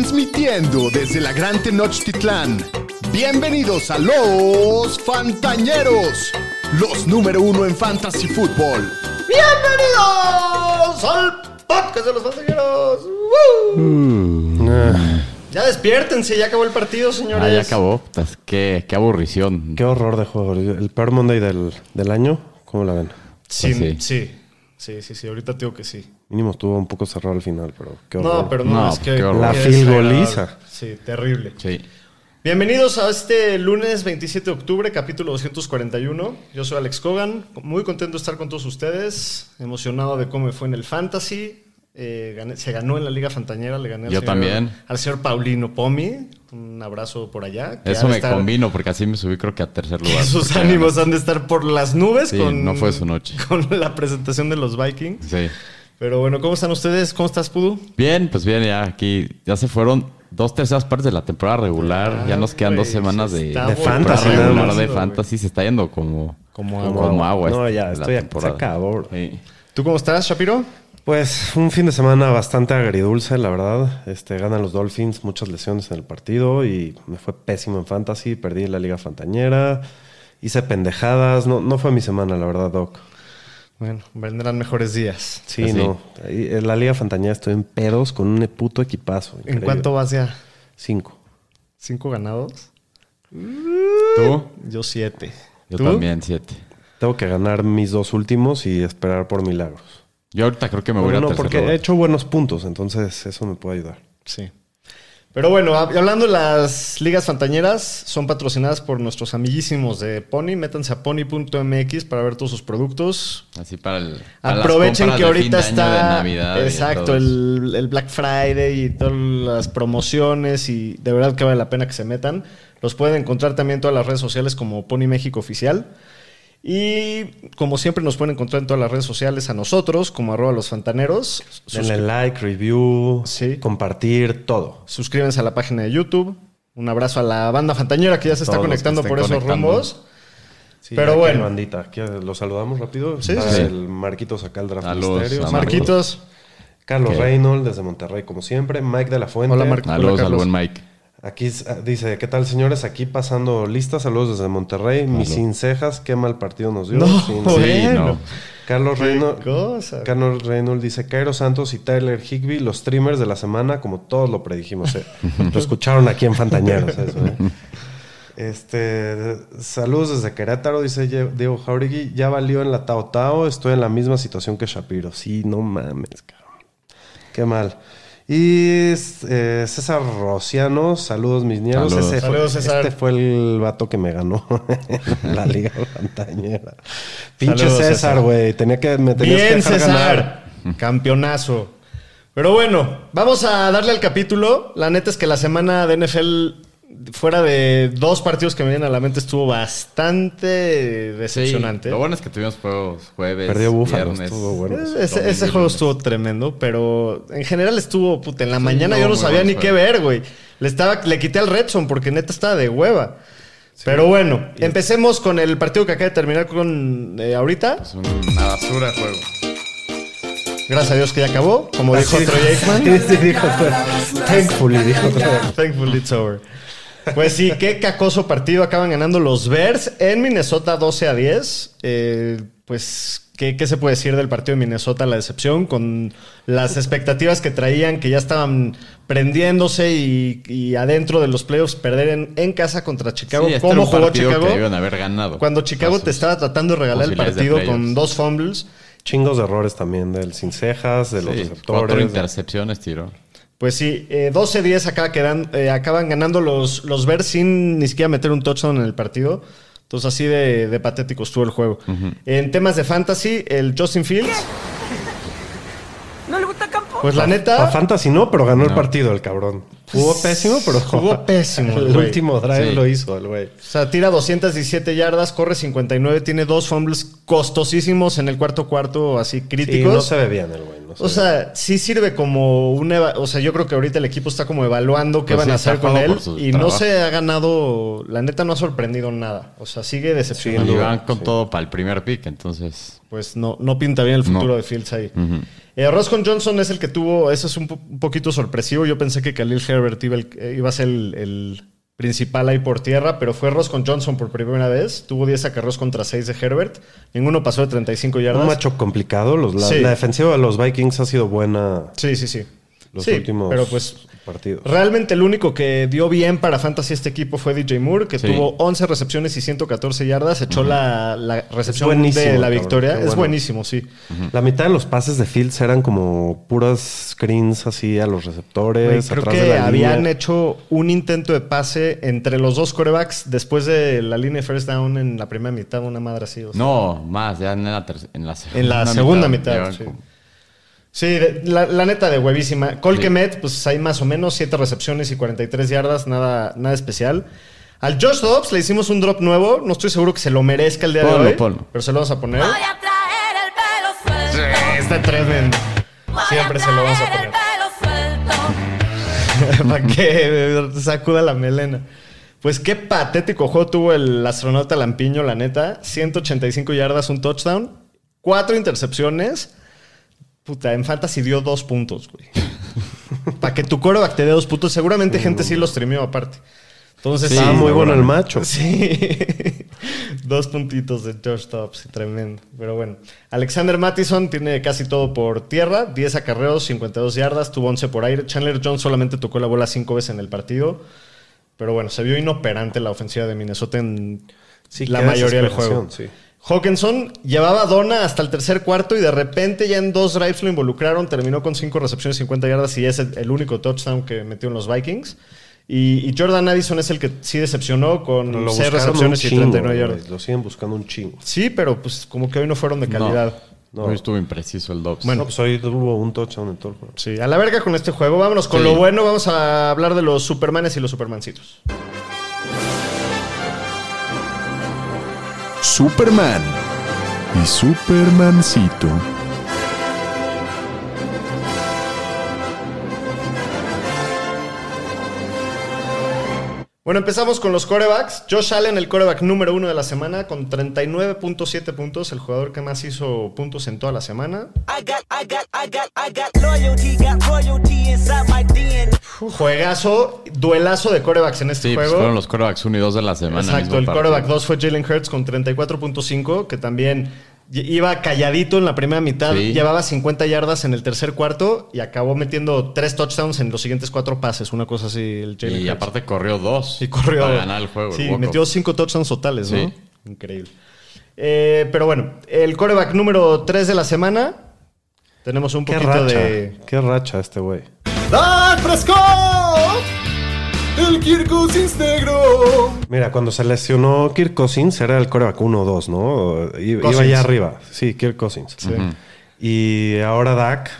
Transmitiendo desde la Gran Tenochtitlán. Bienvenidos a los Fantañeros, los número uno en Fantasy Football. ¡Bienvenidos al podcast de los Fantañeros! ¡Woo! Ya despiértense, ya acabó el partido, señores. Ah, ya acabó. Putas, Qué, qué aburrición. Qué horror de juego. El peor Monday del, del año, ¿cómo la ven? Sí, Pues sí, sí, sí, sí, ahorita digo que sí. Mínimo estuvo un poco cerrado al final, pero qué horror. No, pero no, No, es que... La qué field desagradable. goliza. Sí, terrible. Sí. Bienvenidos a este lunes 27 de octubre, capítulo 241. Yo soy Alex Cogan, muy contento de estar con todos ustedes, emocionado de cómo me fue en el Fantasy. Eh, gané- se ganó en la Liga Fantañera, le gané al, Yo señor, también. al señor Paulino Pomi. Un abrazo por allá. Eso me estar- convino porque así me subí creo que a tercer lugar. Sus ánimos han de estar por las nubes Sí, con, no fue su noche. con la presentación de los Vikings. Sí. Pero bueno, ¿cómo están ustedes? ¿Cómo estás, Pudu? Bien, pues bien, ya aquí ya se fueron dos terceras partes de la temporada regular. ya nos quedan dos semanas se de, De fantasy, regular de fantasy. Se está yendo como, Como como, agua. agua. No, esta- ya, la estoy a- se temporada. acabó, bro. Sí. ¿Tú cómo estás, Shapiro? Pues un fin de semana bastante agridulce, la verdad. Este, ganan los Dolphins, muchas lesiones en el partido y me fue pésimo en fantasy. Perdí en la liga fantañera, hice pendejadas. No, no fue mi semana, la verdad, Doc. Bueno, vendrán mejores días. Sí, no. En la liga fantañera estoy en pedos con un puto equipazo. ¿En cuánto vas ya? Cinco. ¿Cinco ganados? ¿Tú? Yo siete. Yo ¿Tú? también, siete. Tengo que ganar mis dos últimos y esperar por milagros. Yo ahorita creo que me voy Bueno, a no, porque lugar. he hecho buenos puntos, entonces eso me puede ayudar. Sí. Pero bueno, hab- hablando de las ligas fantañeras, son patrocinadas por nuestros amiguísimos de Pony. Métanse a pony.mx para ver todos sus productos. Así para el. para Aprovechen que de ahorita fin de año, está de Navidad exacto el, el Black Friday y todas las promociones y de verdad que vale la pena que se metan. Los pueden encontrar también en todas las redes sociales como Pony México Oficial. Y como siempre nos pueden encontrar en todas las redes sociales a nosotros como arroba los fantaneros. Denle like, review, Sí. compartir, todo. Suscríbanse a la página de YouTube. Un abrazo a la banda fantañera que ya se está Todos conectando por esos conectando. rumbos. Sí, Pero bueno. bandita. Aquí lo saludamos rápido. Sí, sí, sí. el Marquitos acá, el draft Saludos misterio. a Marquitos. Carlos. Reynolds desde Monterrey, como siempre. Mike de la Fuente. Hola, Marco. Saludos al buen Mike. Aquí ah, dice, ¿qué tal, señores? Aquí pasando lista. Saludos desde Monterrey. Mis sin cejas, qué mal partido nos dio. No, Sin- bueno. no. Carlos Reynolds. Carlos Reynolds dice, Cairo Santos y Tyler Higby, los streamers de la semana, como todos lo predijimos. eh. lo escucharon aquí en Fantañeros. Eso, eh. Este, saludos desde Querétaro, dice Diego Jauregui. Ya valió en la Tao Tao, estoy en la misma situación que Shapiro. Sí, no mames, cabrón. Qué mal. Y eh, César Rociano, saludos mis niños. Saludos. Ese fue- Saludos, César. Este fue el vato que me ganó en la Liga Fantañera. Pinche Saludos, César, güey. Tenía que, me tenías que Bien, dejar César. ganar. Campeonazo. Pero bueno, vamos a darle al capítulo. La neta es que la semana de NFL, fuera de dos partidos que me vienen a la mente, estuvo bastante Sí, decepcionante. lo bueno es que tuvimos juegos jueves. Perdió Búfalo, viernes. estuvo bueno. Ese, juego estuvo tremendo, pero en general estuvo, puta, en la mañana no, yo no sabía ni qué ver, güey. Le, estaba, le quité al Redson porque neta estaba de hueva. Pero bueno, empecemos con el partido que acaba de terminar con eh, ahorita. Es una basura de juego. Gracias a Dios que ya acabó, como dijo Así Troy Aikman. Sí, sí, dijo. Thankfully, dijo. Thankful it's over. Pues sí, qué cacoso partido. Acaban ganando los Bears en Minnesota 12 a 10. Eh, pues, ¿qué, ¿qué se puede decir del partido de Minnesota? La decepción con las expectativas que traían, que ya estaban prendiéndose y, y adentro de los playoffs, perder en, en casa contra Chicago. Sí, este era ¿Cómo un jugó Chicago? que haber ganado. Cuando Chicago Pasos. te estaba tratando de regalar el partido con dos fumbles. Chingos de errores también del sin cejas, de los Sí, receptores. cuatro intercepciones tiró. Pues sí, eh, 12-10 acaba quedan- eh, acaban ganando los, los Bears sin ni siquiera meter un touchdown en el partido. Entonces así de, de patético estuvo el juego. En temas de fantasy, el Justin Fields, ¿No le gusta campo? pues la A neta, Fantasy no, pero ganó el partido el cabrón. Jugó pésimo, pero jugó pésimo, El último drive Sí. lo hizo el güey. o sea, tira 217 yardas, corre 59, tiene dos fumbles costosísimos en el cuarto cuarto, así Sí, críticos. no se ve bien el güey. no se O sea, sí sirve como una... O sea, yo creo que ahorita el equipo está como evaluando qué Pues van sí, a hacer con él. Y no se ha ganado... La neta no ha sorprendido nada. O sea, sigue decepcionando. Y van con todo para el primer pick, entonces. Pues no, no pinta bien el futuro No. de Fields ahí. Eh, Roscoe Johnson es el que tuvo... Eso es un, po- un poquito sorpresivo. Yo pensé que Khalil Herbert Herbert iba, el- iba a ser el, el principal ahí por tierra, pero fue Ross con Johnson por primera vez. Tuvo 10 acarreos contra 6 de Herbert. Ninguno pasó de 35 yardas. Un macho complicado. Los- la, Sí. la defensiva de los Vikings ha sido buena Sí, sí, sí. los Sí, últimos pero pues partidos. Realmente el único que dio bien para Fantasy este equipo fue DJ Moore, que Sí. tuvo 11 recepciones y 114 yardas. Echó la, la recepción de la cabrón, victoria. Es bueno. buenísimo, sí. La mitad de los pases de Fields eran como puras screens así a los receptores. Güey, creo atrás que de la habían línea. hecho un intento de pase entre los dos corebacks después de la línea de first down en la primera mitad, una madre así. o sea. No, más, ya en la, en la segunda En la segunda mitad, llevan sí. Sí, de- la, la neta de huevísima. Cole Sí. Kmet, pues hay más o menos 7 recepciones y 43 yardas, nada, nada especial. Al Josh Dobbs le hicimos un drop nuevo. No estoy seguro que se lo merezca el día Ponlo, de hoy. ponlo. Pero se lo vamos a poner. Voy a traer el pelo suelto. Está tremendo. Voy Siempre a se lo vamos a traer el poner. pelo suelto. Para que sacuda la melena. Pues qué patético juego tuvo el astronauta Lampiño, la neta. 185 yardas, un touchdown. Cuatro intercepciones. Puta, en Fantasy dio dos puntos, güey. Para que tu coreback te dé dos puntos. Seguramente gente sí los streameó aparte. Entonces, Estaba muy bueno el macho. Sí. Dos puntitos de Josh Dobbs. Tremendo. Pero bueno. Alexander Mattison tiene casi todo por tierra. 10 acarreos, 52 yardas. Tuvo 11 por aire. Chandler Jones solamente tocó la bola 5 veces en el partido. Pero bueno, se vio inoperante la ofensiva de Minnesota en Sí, la mayoría del juego. sí. Hawkinson llevaba a Donna hasta el tercer cuarto y de repente ya en dos drives lo involucraron. Terminó con 5 recepciones, 50 yardas y es el, único touchdown que metió en los Vikings. Y, y Jordan Addison es el que sí decepcionó con Pero lo 6 buscaron recepciones y chingo, 39 güey. yardas. Lo siguen buscando un chingo. Sí, pero pues como que hoy no fueron de No. calidad. No. Hoy estuvo impreciso el Dobbs. Bueno. No, pues hoy hubo un touchdown en todo el juego. Sí, a la verga con este juego. Vámonos con Sí. lo bueno. Vamos a hablar de los Supermanes y los Supermancitos. Superman y Supermancito. Bueno, empezamos con los corebacks. Josh Allen, el coreback número uno de la semana, con 39.7 puntos, el jugador que más hizo puntos en toda la semana. Juegazo, duelazo de corebacks en este sí, pues juego. fueron los corebacks 1 y 2 de la semana. Exacto, el coreback 2 fue Jalen Hurts con 34.5, que también iba calladito en la primera mitad, Sí. llevaba 50 yardas en el tercer cuarto y acabó metiendo tres touchdowns en los siguientes cuatro pases, una cosa así, el Jalen Y Hurts. aparte corrió dos. Y corrió. Para ganar el juego. Sí, el metió cinco touchdowns totales, ¿no? Sí. Increíble. Eh, pero bueno, el coreback número 3 de la semana. Tenemos un Qué poquito racha. de. Qué racha este güey. ¡Dak Prescott! ¡El Kirk Cousins negro! Mira, cuando se lesionó Kirk Cousins era el coreback 1-2, ¿no? I- Iba Cousins. allá arriba. Sí, Kirk Cousins. Sí. Y ahora Dak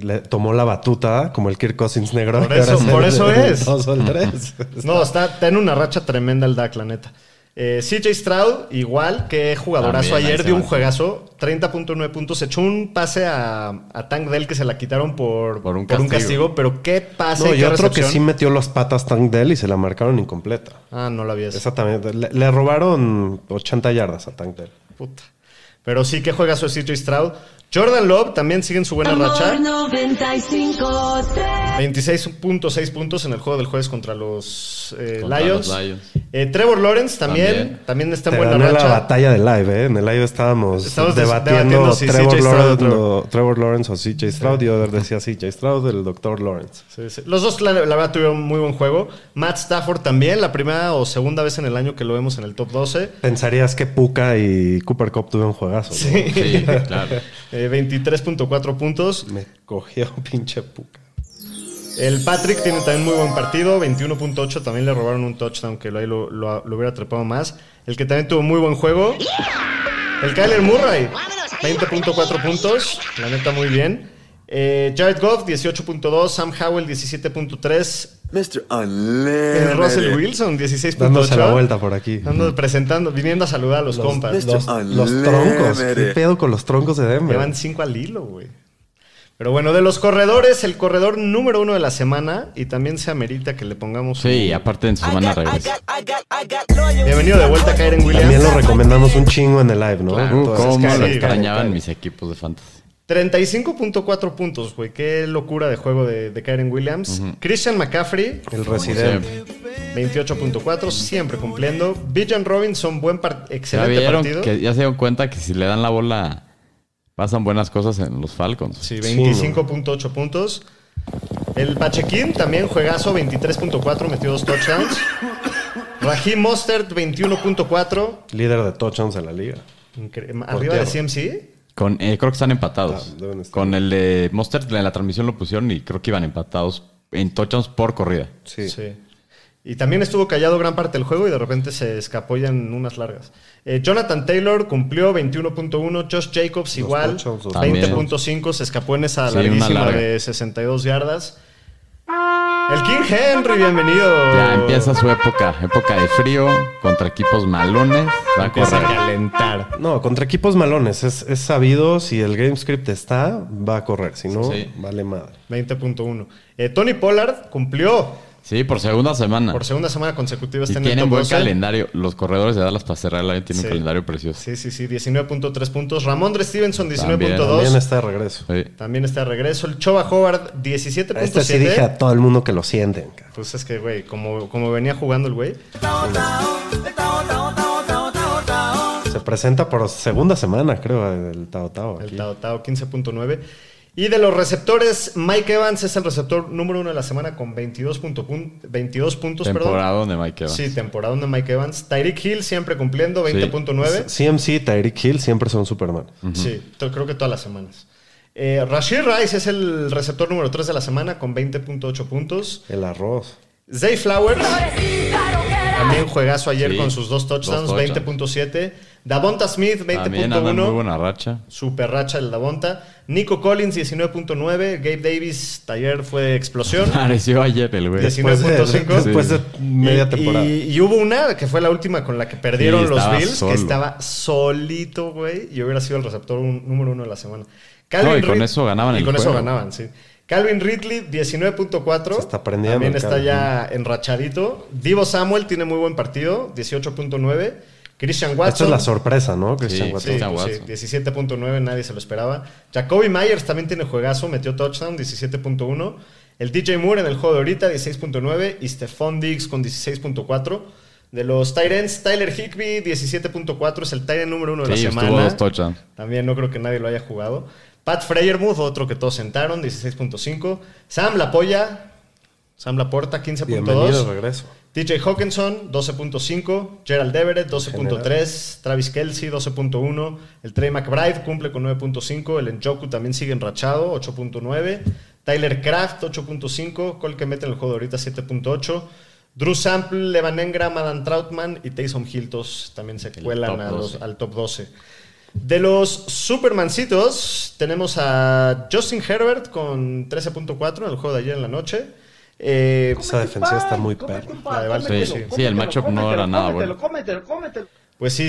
le tomó la batuta como el Kirk Cousins negro. Por eso- por es. dos o el tres. No, está, está en una racha tremenda el Dak, la neta. Eh, CJ Stroud, igual que jugadorazo También, ayer, dio un juegazo, 30.9 puntos. Echó un pase a, a Tank Dell que se la quitaron por, Por un castigo. castigo. Pero qué pase No, y y qué otro que sí metió las patas Tank Dell y se la marcaron incompleta. Ah, no la vi. Exactamente. Le, le robaron 80 yardas a Tank Dell. Puta. Pero sí, qué juegazo de CJ Stroud. Jordan Love también sigue en su buena racha. 95 26.6 puntos en el juego del jueves contra los eh, Contra Lions. los Lions. Eh, Trevor Lawrence también, también, También. está en Te buena racha. la batalla de live, ¿eh? En el live estábamos Estamos des- debatiendo, debatiendo si Trevor, Lawrence, Trevor. o Trevor Lawrence o CJ Stroud. Y yo decía CJ Stroud, el doctor Lawrence. Sí, sí. Los dos, la, la verdad, tuvieron muy buen juego. Matt Stafford también, la primera o segunda vez en el año que lo vemos en el top 12. Pensarías que Puka y Cooper Cup tuvieron juegazo. ¿no? Sí, claro. Eh, 23.4 puntos. Me cogió pinche Puka. El Patrick tiene también muy buen partido, 21.8. También le robaron un touchdown que lo, lo- lo hubiera trepado más. El que también tuvo muy buen juego. El Kyler Murray, 20.4 puntos. La neta, muy bien. Eh, Jared Goff, 18.2. Sam Howell, 17.3. Mr. El Unlimited. Russell Wilson, 16.8. Dándose la vuelta por aquí. Ando presentando, viniendo a saludar a los, compas. Los, Mr. los troncos. ¿Qué pedo con los troncos de Denver? Llevan 5 al hilo, güey. Pero bueno, de los corredores, el corredor número uno de la semana. Y también se amerita que le pongamos. Sí, un- aparte en su semana regresa. Bienvenido de vuelta a caer en Williams. También lo recomendamos un chingo en el live, ¿no? Claro, Entonces, cómo lo extrañaban mis equipos de fantasy. 35.4 puntos, güey. Qué locura de juego de, de Kyren Williams. Christian McCaffrey, El residente. 28.4, siempre cumpliendo. Bijan Robinson, buen par- excelente partido. que ya se dieron cuenta que si le dan la bola pasan buenas cosas en los Falcons. Sí, 25.8 puntos. El Pachequín también juegazo, 23.4, metió dos touchdowns. Raheem Mostert, 21.4. Líder de touchdowns en la liga. Incre- Arriba de. CMC. Con, eh, creo que están empatados. Ah. Con el de Monster en la transmisión lo pusieron y creo que iban empatados en touchdowns por corrida. Sí. Sí. Y también estuvo callado gran parte del juego y de repente se escapó ya en unas largas. Eh, Jonathan Taylor cumplió 21.1, Josh Jacobs igual, touchdowns, dos 20.5, se escapó en esa Sí, larguísima larga. de 62 yardas. El King Henry, bienvenido. Ya empieza su época, época de frío, contra equipos malones. Va a Empieza a correr. calentar. No, contra equipos malones. Es, es sabido, si el game script está, va a correr. Si no, Sí. vale madre. 20.1. Eh, Tony Pollard cumplió Sí, por segunda semana. por segunda semana consecutiva. y Está en el tienen top buen 12. calendario. Los corredores de Dallas para cerrar el año tienen Sí. un calendario precioso. Sí, sí, sí, 19.3 puntos. Ramondre Stevenson, También. 19.2. También está de regreso. Sí. También está de regreso. El Choba Howard, A 17.7. este sí dije a todo el mundo que lo sienten. cabrón. Pues es que, güey, como, como venía jugando el güey. Se presenta por segunda semana, creo, el Tao Tao. El aquí. Tao Tao, 15.9. Y de los receptores, Mike Evans es el receptor número uno de la semana con 22, punto pun- 22 puntos. Temporada Perdón. de Mike Evans. Sí, temporada de Mike Evans. Tyreek Hill siempre cumpliendo, 20.9. CMC, Tyreek Hill siempre son Superman. Sí, creo que todas las semanas. Eh, Rashid Rice es el receptor número 3 de la semana con 20.8 puntos. El arroz. Zay Flowers, también juegazo ayer Sí, con sus dos touchdowns, dos touchdowns. 20.7. Davonta Smith, También anda en muy 20.1. buena racha. Super racha el Davonta. Nico Collins, 19.9. Gabe Davis, ayer fue explosión. Pareció ayer el güey. 19.5. Después de media Y- temporada. Y, y hubo una que fue la última con la que perdieron Sí, los Bills, solo. que estaba solito, güey, y hubiera sido el receptor un- número uno de la semana. No, y con eso ganaban Y el con eso ganaban, sí. Calvin Ridley, 19.4. Se está prendiendo También está Calvin. ya enrachadito. Divo Samuel tiene muy buen partido, 18.9. Christian Watson. Esta es la sorpresa, ¿no? Christian Sí, Watson. Sí, pues sí, Watson. 17.9, nadie se lo esperaba. Jacoby Myers también tiene juegazo, metió touchdown, 17.1. El DJ Moore en el juego de ahorita, 16.9. Y Stephon Diggs con 16.4. De los Tyrants, Tyler Higby, 17.4, es el Tyrant número uno de Sí, la semana. dos touchdowns. También no creo que nadie lo haya jugado. Pat Freyermuth, otro que todos sentaron, 16.5. Sam Lapolla, Sam Laporta, 15.2. Bienvenido de regreso. TJ Hawkinson, 12.5. Gerald Everett, 12.3. Travis Kelsey, 12.1. El Trey McBride cumple con 9.5. El Njoku también sigue enrachado, 8.9. Tyler Kraft, 8.5. Cole que mete en el juego de ahorita, 7.8. Drew Sample, Levan Engram, Adam Troutman y Taysom Hiltos también se El cuelan top a los- 12. al top 12. De los Supermancitos, tenemos a Justin Herbert con 13.4 en el juego de ayer en la noche. Eh, Esa defensiva está muy perra. la de Baltimore, Sí, sí. sí, el matchup no era nada bueno. Pues sí,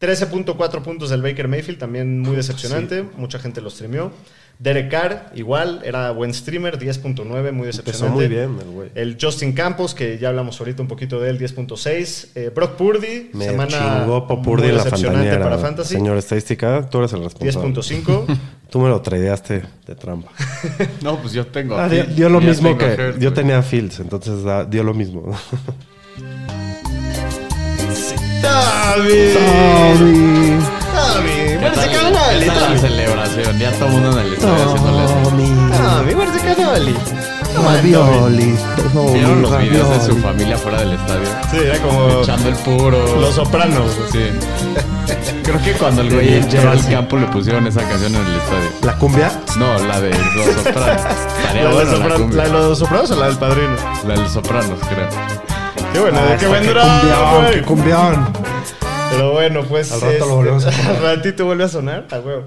13.4 puntos del Baker Mayfield, también muy decepcionante. Mucha gente lo streameó. Derek Carr, igual, era buen streamer, 10.9, muy decepcionante. Empezó muy bien el güey. El Justin Campos, que ya hablamos ahorita un poquito de él, 10.6. Eh, Brock Purdy, Me semana chingó Popurdi muy en la decepcionante fantañera. para Fantasy. Señor estadística, tú eres el responsable. 10.5. Tú me lo tradeaste de trampa. No, pues yo tengo. Ah, a dio, dio lo ya mismo que a Hurts, yo tenía Fields, entonces da- dio lo mismo. ¡Tavi! ¡Tavi! ¿Qué ¡Parece tal- canali! qué tal la celebración? Ya todo el mundo en el estadio haciéndole eso. ¡Tavi! ¡Parece canali! ¿Vieron los videos de su familia fuera del estadio? Sí, era como Echando el puro. Los Sopranos. Sí. Creo que cuando el güey entró al campo le pusieron esa canción en el estadio. ¿La cumbia? No, la de los sopranos. Estaría ¿La, de bueno la cumbia. ¿La de los Sopranos o la del Padrino? La de los sopranos, creo. Qué bueno, Ah, qué drama, cumbión, qué cumbión. Pero bueno, pues. Al rato lo volvemos a poner. Al ratito vuelve a sonar. A huevo.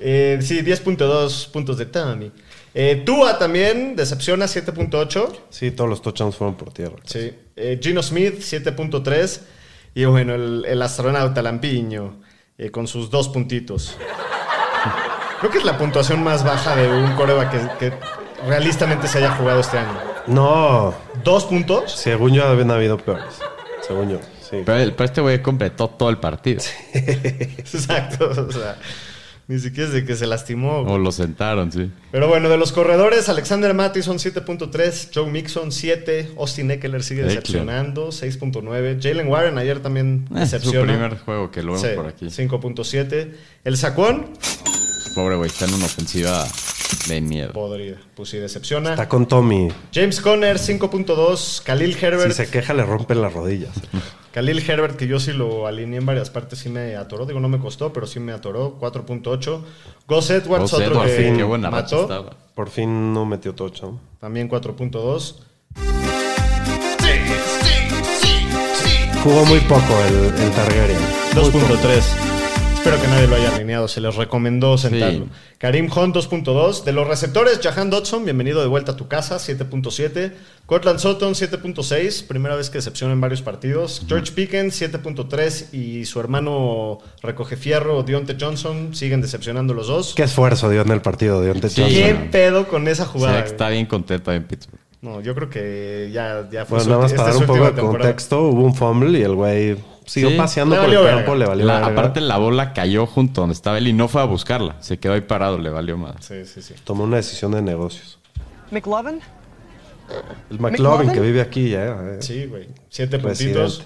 Eh, sí, 10.2 puntos de Tami. Eh, Tua también decepciona 7.8. Sí, todos los touchdowns fueron por tierra. Sí. Eh, Gino Smith 7.3. Y bueno, el, el astronauta Lampiño eh, con sus dos puntitos. Creo que es la puntuación más baja de un coreback que, que realistamente se haya jugado este año. No, ¿Dos puntos? según yo habían habido peores. Según yo, sí. Pero, el- pero este güey completó todo el partido. Exacto. O sea, Ni siquiera es de que se lastimó. O lo sentaron, sí. Pero bueno, de los corredores, Alexander Mattison 7.3, Joe Mixon 7, Austin Eckler sigue Eckler. decepcionando 6.9, Jalen Warren ayer también Eh, es su primer juego que lo vemos Sí, por aquí. 5.7. El Sacón, Pobre güey, está en una ofensiva de miedo. podría, pues sí, decepciona. Está con Tommy. James Conner 5.2, Khalil Herbert. Si se queja, le rompen las rodillas. Khalil Herbert, que yo sí lo alineé en varias partes, sí me atoró. Digo, no me costó, pero sí me atoró. 4.8. Gus Edwards, Gus otro Edwards, que qué buena mató. estaba. Por fin no metió touchdown. También 4.2. Jugó muy poco el, el Targaryen. 2.3. Espero que nadie lo haya alineado. Se les recomendó sentarlo. Sí. Karim Hunt 2.2. De los receptores, Jahan Dodson, bienvenido de vuelta a tu casa, 7.7. Cortland Sutton, 7.6. Primera vez que decepciona en varios partidos. George Pickens, 7.3. Y su hermano recoge fierro, Dionte Johnson, siguen decepcionando los dos. Qué esfuerzo dio en el partido Dionte Sí. ¿Qué Johnson. pedo con esa jugada? Zach güey? está bien contento en Pittsburgh. No, yo creo que ya, ya fue Bueno, su nada más para dar un poco última de temporada. contexto, hubo un fumble y el güey siguió Sí. paseando Le por el campo, le valió La- verga. aparte, la bola cayó junto donde estaba él y no fue a buscarla. Se quedó ahí parado, le valió más. Sí, sí, sí. Tomó una decisión de negocios. McLovin? El McLovin ¿McLovin? que vive aquí ya. eh. Sí, güey. Siete puntitos.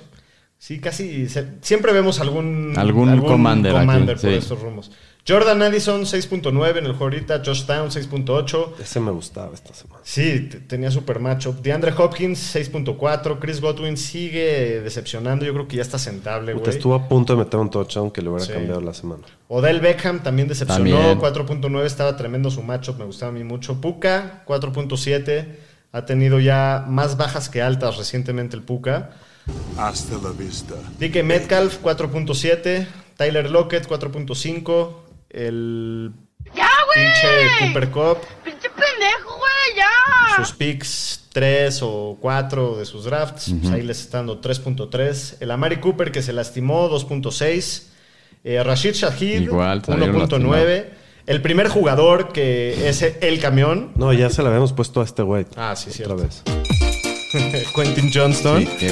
Sí, casi. se- siempre vemos algún. Algún commander aquí, commander por sí. estos rumos. Jordan Addison, 6.9 en el juego ahorita. Josh Town, 6.8. Ese me gustaba esta semana. Sí, tenía super matchup. DeAndre Hopkins, 6.4. Chris Godwin sigue decepcionando. Yo creo que ya está sentable, güey. estuvo a punto de meter un touchdown que le hubiera Sí. cambiado la semana. Odell Beckham también decepcionó. También. 4.9 estaba tremendo su matchup. Me gustaba a mí mucho. Puka, 4.7. Ha tenido ya más bajas que altas recientemente el Puka. Hasta la vista. DK Metcalf 4.7, Tyler Lockett 4.5, el pinche Cooper Cup, ¡Pinche pendejo, güey! ¡Ya! sus picks 3 o 4 de sus drafts, pues ahí les está dando 3.3, el Amari Cooper que se lastimó 2.6, eh, Rashid Shahid Igual, también 1.9, el primer jugador que es el camión, No, ya se la habíamos puesto a este güey. Ah, sí, Otra cierto. vez. Quentin Johnston, Sí,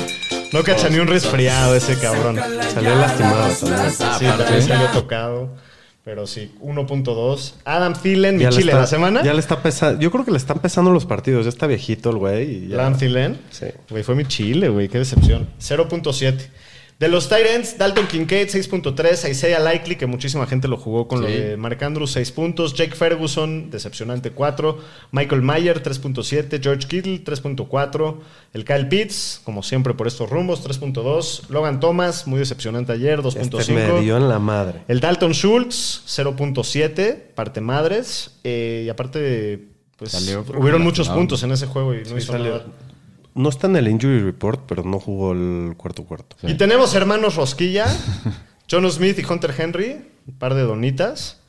no cacha ni un resfriado ese cabrón. Salió lastimado también. Sí, aparte. también salió tocado. Pero sí, 1.2. Adam Thielen, mi chile está- la semana. Ya le está pesando. Yo creo que le están pesando los partidos. Ya está viejito el güey. Adam Thielen. Sí. Güey, fue mi chile, güey. Qué decepción. 0.7. De los Tyrants, Dalton Kincaid 6.3, Isaiah Likely, que muchísima gente lo jugó con lo de Mark Andrews, 6 puntos, Jake Ferguson, decepcionante 4, Michael Mayer 3.7, George Kittle 3.4, el Kyle Pitts, como siempre por estos rumbos, 3.2, Logan Thomas, muy decepcionante ayer, 2.5. Este me dio en la madre. El Dalton Schultz, 0.7, parte madres. eh, y aparte, pues hubieron muchos puntos en ese juego y no hizo nada. No está en el injury report, pero no jugó el cuarto cuarto. Y tenemos hermanos Rosquilla, John Smith y Hunter Henry, un par de donitas.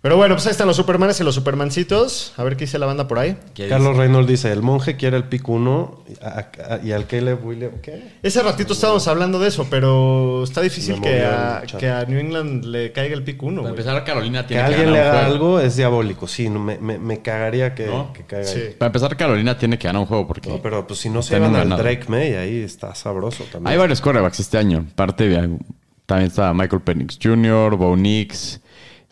Pero bueno, pues ahí están los Supermanes y los Supermancitos. A ver qué dice la banda por ahí. Carlos Reynolds dice: El monje quiere el pick 1 y al Caleb Williams. ¿Qué? Ese ratito estábamos hablando de eso, pero está difícil que a, que a New England le caiga el pick 1. Para güey. empezar, Carolina Que tiene que, alguien le ganar un haga juego. algo es diabólico. Sí, no, me, me, me cagaría que, ¿No? que caiga Sí. ahí. Para empezar, Carolina tiene que ganar un juego porque No, pero pues si no se llevan al. Drake May, ahí está sabroso también. hay varios quarterbacks este año. Aparte, de- también está Michael Penix Jr., Bo Nix,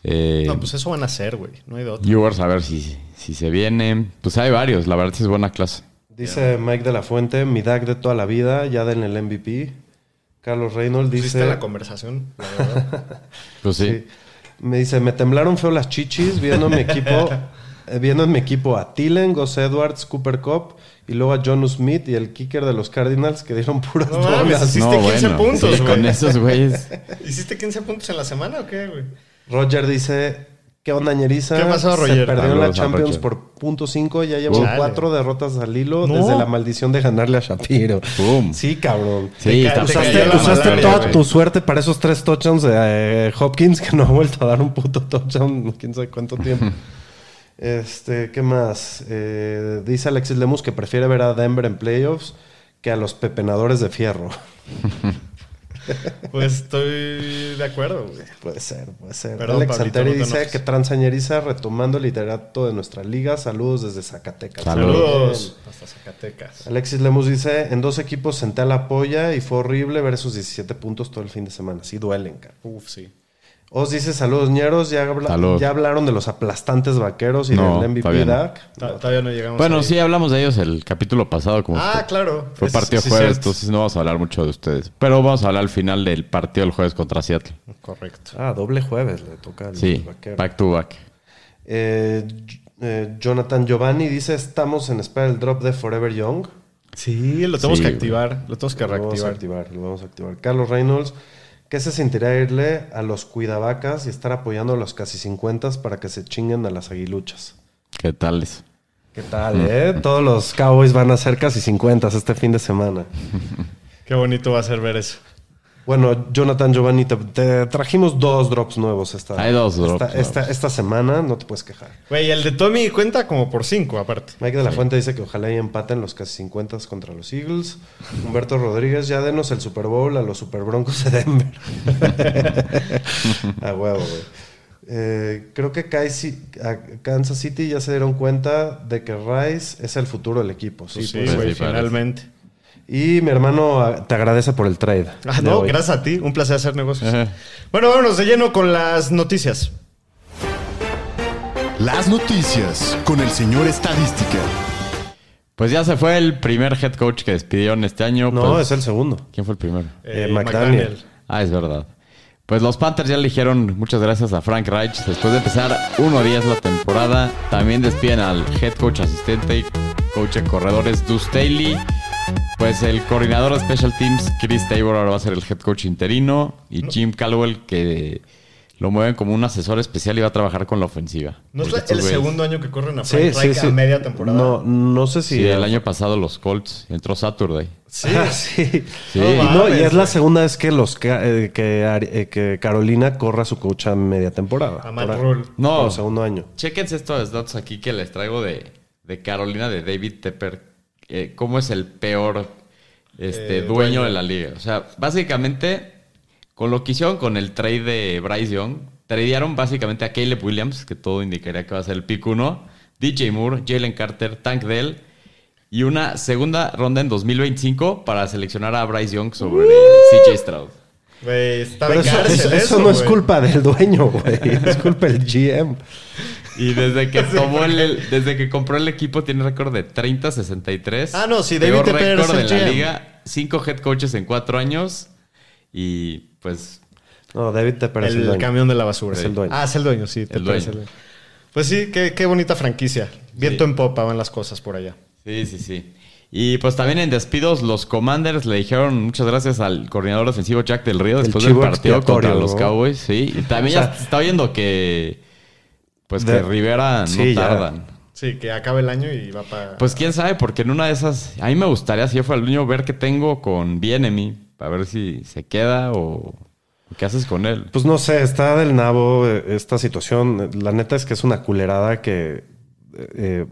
eh, No, pues eso van a hacer, güey. No hay de otro. Ewers, a ver si, si se viene. Pues hay varios, la verdad sí es buena clase. Dice Mike de la Fuente: Mi DAC de toda la vida, ya den el MVP. Carlos Reynolds Pusiste dice: la conversación, la verdad. Pues sí. Sí. Me dice, me temblaron feo las chichis viendo en mi equipo, eh, viendo en mi equipo a Tillen, Gus Edwards, Cooper Cup y luego a John Smith y el kicker de los Cardinals que dieron puras No bolas. Hiciste 15 puntos, sí, güey. con esos güeyes. ¿Hiciste 15 puntos en la semana o qué, güey? Roger dice, ¿qué onda ñeriza? ¿Qué pasó, Se Roger? perdió en la Champions por punto 5, ya llevó Chale. cuatro derrotas al hilo No. desde la maldición de ganarle a Shapiro. Pum. Sí, cabrón. Sí, Te te Usaste, malaria, toda güey. tu suerte para esos tres touchdowns de eh, Hopkins que no ha vuelto a dar un puto touchdown quién sabe cuánto tiempo. este, ¿qué más? Eh, dice Alexis Lemus que prefiere ver a Denver en playoffs que a los pepenadores de fierro. Pues estoy de acuerdo, güey. Puede ser, puede ser. Perdón, Alex Pablito, no dice enojes. que transañeriza retomando el liderato de nuestra liga. Saludos desde Zacatecas. Saludos. Saludos. Hasta Zacatecas. Alexis Lemus dice, en dos equipos senté a la polla y fue horrible ver esos 17 puntos todo el fin de semana. Sí duelen, cara. Uf, sí. Os dice saludos ñeros, ya, habla- Salud. ya hablaron de los aplastantes vaqueros y No, del MVP todavía no. Todavía no llegamos Bueno, ahí. sí, hablamos de ellos el capítulo pasado. Como Ah, fue, claro. fue Es- partido sí, jueves, cierto. entonces no vamos a hablar mucho de ustedes. Pero vamos a hablar al final del partido del jueves contra Seattle. Correcto. Ah, doble jueves le toca al Sí, vaquero. back to back. Eh, eh, Jonathan Giovanni dice: Estamos en espera del drop de Forever Young. Sí, lo tenemos Sí, que activar. Lo tenemos que Lo vamos a reactivar. activar, lo vamos a activar. Carlos Reynolds, ¿qué se sentirá irle a los cuidavacas y estar apoyando a los casi 50 para que se chinguen a las aguiluchas? ¿Qué tal es? ¿Qué tal, eh? Todos los Cowboys van a ser casi 50 este fin de semana. Qué bonito va a ser ver eso. Bueno, Jonathan Giovanni, te, te trajimos dos drops nuevos esta, Hay dos drops esta, esta, semana, no te puedes quejar. Güey, el de Tommy cuenta como por cinco, aparte. Mike de la Fuente dice que ojalá y empaten los casi 50 contra los Eagles. Humberto Rodríguez, ya denos el Super Bowl a los Super Broncos de Denver. a huevo, güey. Eh, creo que Kansas City ya se dieron cuenta de que Rice es el futuro del equipo. Sí, Sí, pues. güey, sí, parece. finalmente. Y mi hermano ah, te agradece por el trade. Ah, no, hoy. gracias a ti. Un placer hacer negocios. Ajá. Bueno, vámonos de lleno con las noticias. Las noticias con el señor Estadística. Pues ya se fue el primer head coach que despidieron este año. No, pues- es el segundo. ¿Quién fue el primero? Eh, McDaniel. Ah, es verdad. Pues los Panthers ya le dijeron muchas gracias a Frank Reich. Después de empezar 1-10 la temporada, también despiden al head coach asistente y coach de corredores Deuce Staley. Pues el coordinador de Special Teams, Chris Tabor, ahora va a ser el head coach interino. Y Jim Caldwell, que lo mueven como un asesor especial y va a trabajar con la ofensiva. ¿No es el segundo año que corren a Sí, Frank sí, Reich sí. a media temporada? No, no sé si. Sí, el año pasado los Colts entró Saturday. Sí. Ah, sí. Sí. No, y, No es la segunda vez que los eh, que, eh, que Carolina corra su coach a media temporada. A Matt Rule. No. por segundo año. Chéquense estos datos aquí que les traigo de, de Carolina, de David Tepper. Eh, cómo es el peor este, Eh, dueño, dueño. de la liga. O sea, básicamente, con lo que hicieron con el trade de Bryce Young, tradearon básicamente a Caleb Williams, que todo indicaría que va a ser el pick 1, DJ Moore, Jalen Carter, Tank Dell y una segunda ronda en 2025 para seleccionar a Bryce Young sobre CJ Stroud. Güey, está Pero eso, no es culpa del dueño, güey. Es culpa del GM. Y desde que tomó el, desde que compró el equipo tiene récord de 30-63. Ah, no, sí, David Tepper récord de el la GM. liga. Cinco head coaches en cuatro años. Y pues No, David Tepper es el, El dueño. camión de la basura. Es el dueño. Ah, es el dueño, sí. Tepper dueño. es el Pues sí, qué, qué bonita franquicia. Viento Sí. en popa van las cosas por allá. sí, sí, sí. Y pues también en despidos los Commanders le dijeron muchas gracias al coordinador defensivo Jack del Río después del partido contra los. Cowboys. Sí, y también O ya sea, se está oyendo que pues de- que Rivera no Sí, ya. tardan. Sí, que acabe el año y va para... Pues quién sabe, porque en una de esas, a mí me gustaría, si yo fuera el niño, ver qué tengo con Bienemy, para ver si se queda o qué haces con él. Pues no sé, está del nabo eh, esta situación. La neta es que es una culerada que eh,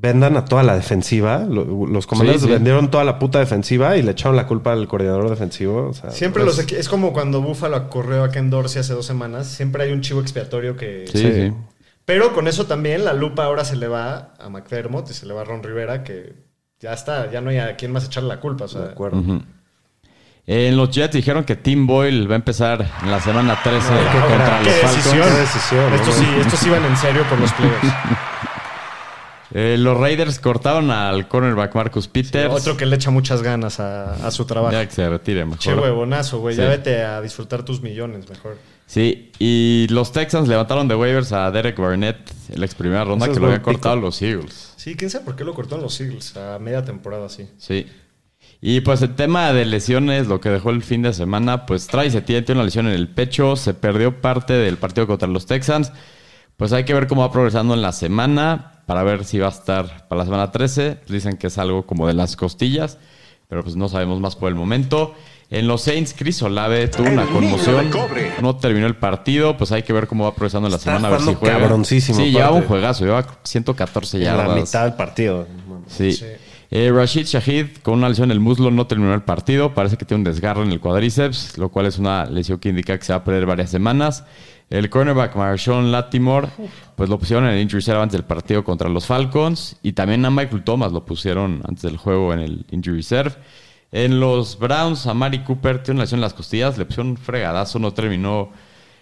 vendan a toda la defensiva. Lo- Los comandantes Sí, sí. vendieron toda la puta defensiva y le echaron la culpa al coordinador defensivo. O sea, Siempre pues, los es como cuando Buffalo corrió a Ken Dorsey hace dos semanas. Siempre hay un chivo expiatorio que. Sí, sí. sí. Pero con eso también la lupa ahora se le va a McDermott y se le va a Ron Rivera, que ya está, ya no hay a quién más echarle la culpa. O sea, De acuerdo. En los Jets dijeron que Tim Boyle va a empezar en la semana 13 qué contra los qué Falcons. decisión. Sí, estos iban en serio por los playoffs. Eh, los Raiders cortaron al cornerback Marcus Peters. Otro que le echa muchas ganas a, a su trabajo. Ya que se retire mejor. Che huevonazo, güey. Ya vete a disfrutar tus millones mejor. Sí, y los Texans levantaron de waivers a Derek Barnett en la ex primera ronda que lo buen había cortado los Eagles. Sí, quién sabe por qué lo cortaron los Eagles a media temporada, sí. Sí. Y pues el tema de lesiones, lo que dejó el fin de semana, pues Travis Etienne tiene una lesión en el pecho, se perdió parte del partido contra los Texans. Pues hay que ver cómo va progresando en la semana para ver si va a estar para la semana 13. Dicen que es algo como de las costillas, pero pues no sabemos más por el momento. En los Saints, Chris Olave tuvo una conmoción. No terminó el partido, pues hay que ver cómo va progresando en la Está semana, a ver si juega. cabroncísimo, Sí, llevaba un juegazo, lleva 114 En yardas. la mitad del partido. Sí. Sí. Eh, Rashid Shahid con una lesión en el muslo no terminó el partido. Parece que tiene un desgarro en el cuadríceps, lo cual es una lesión que indica que se va a perder varias semanas. El cornerback Marshawn Latimore, pues lo pusieron en el injury reserve antes del partido contra los Falcons. Y también a Michael Thomas lo pusieron antes del juego en el injury reserve. En los Browns, a Mari Cooper tiene una lesión en las costillas, le pusieron un fregadazo, no terminó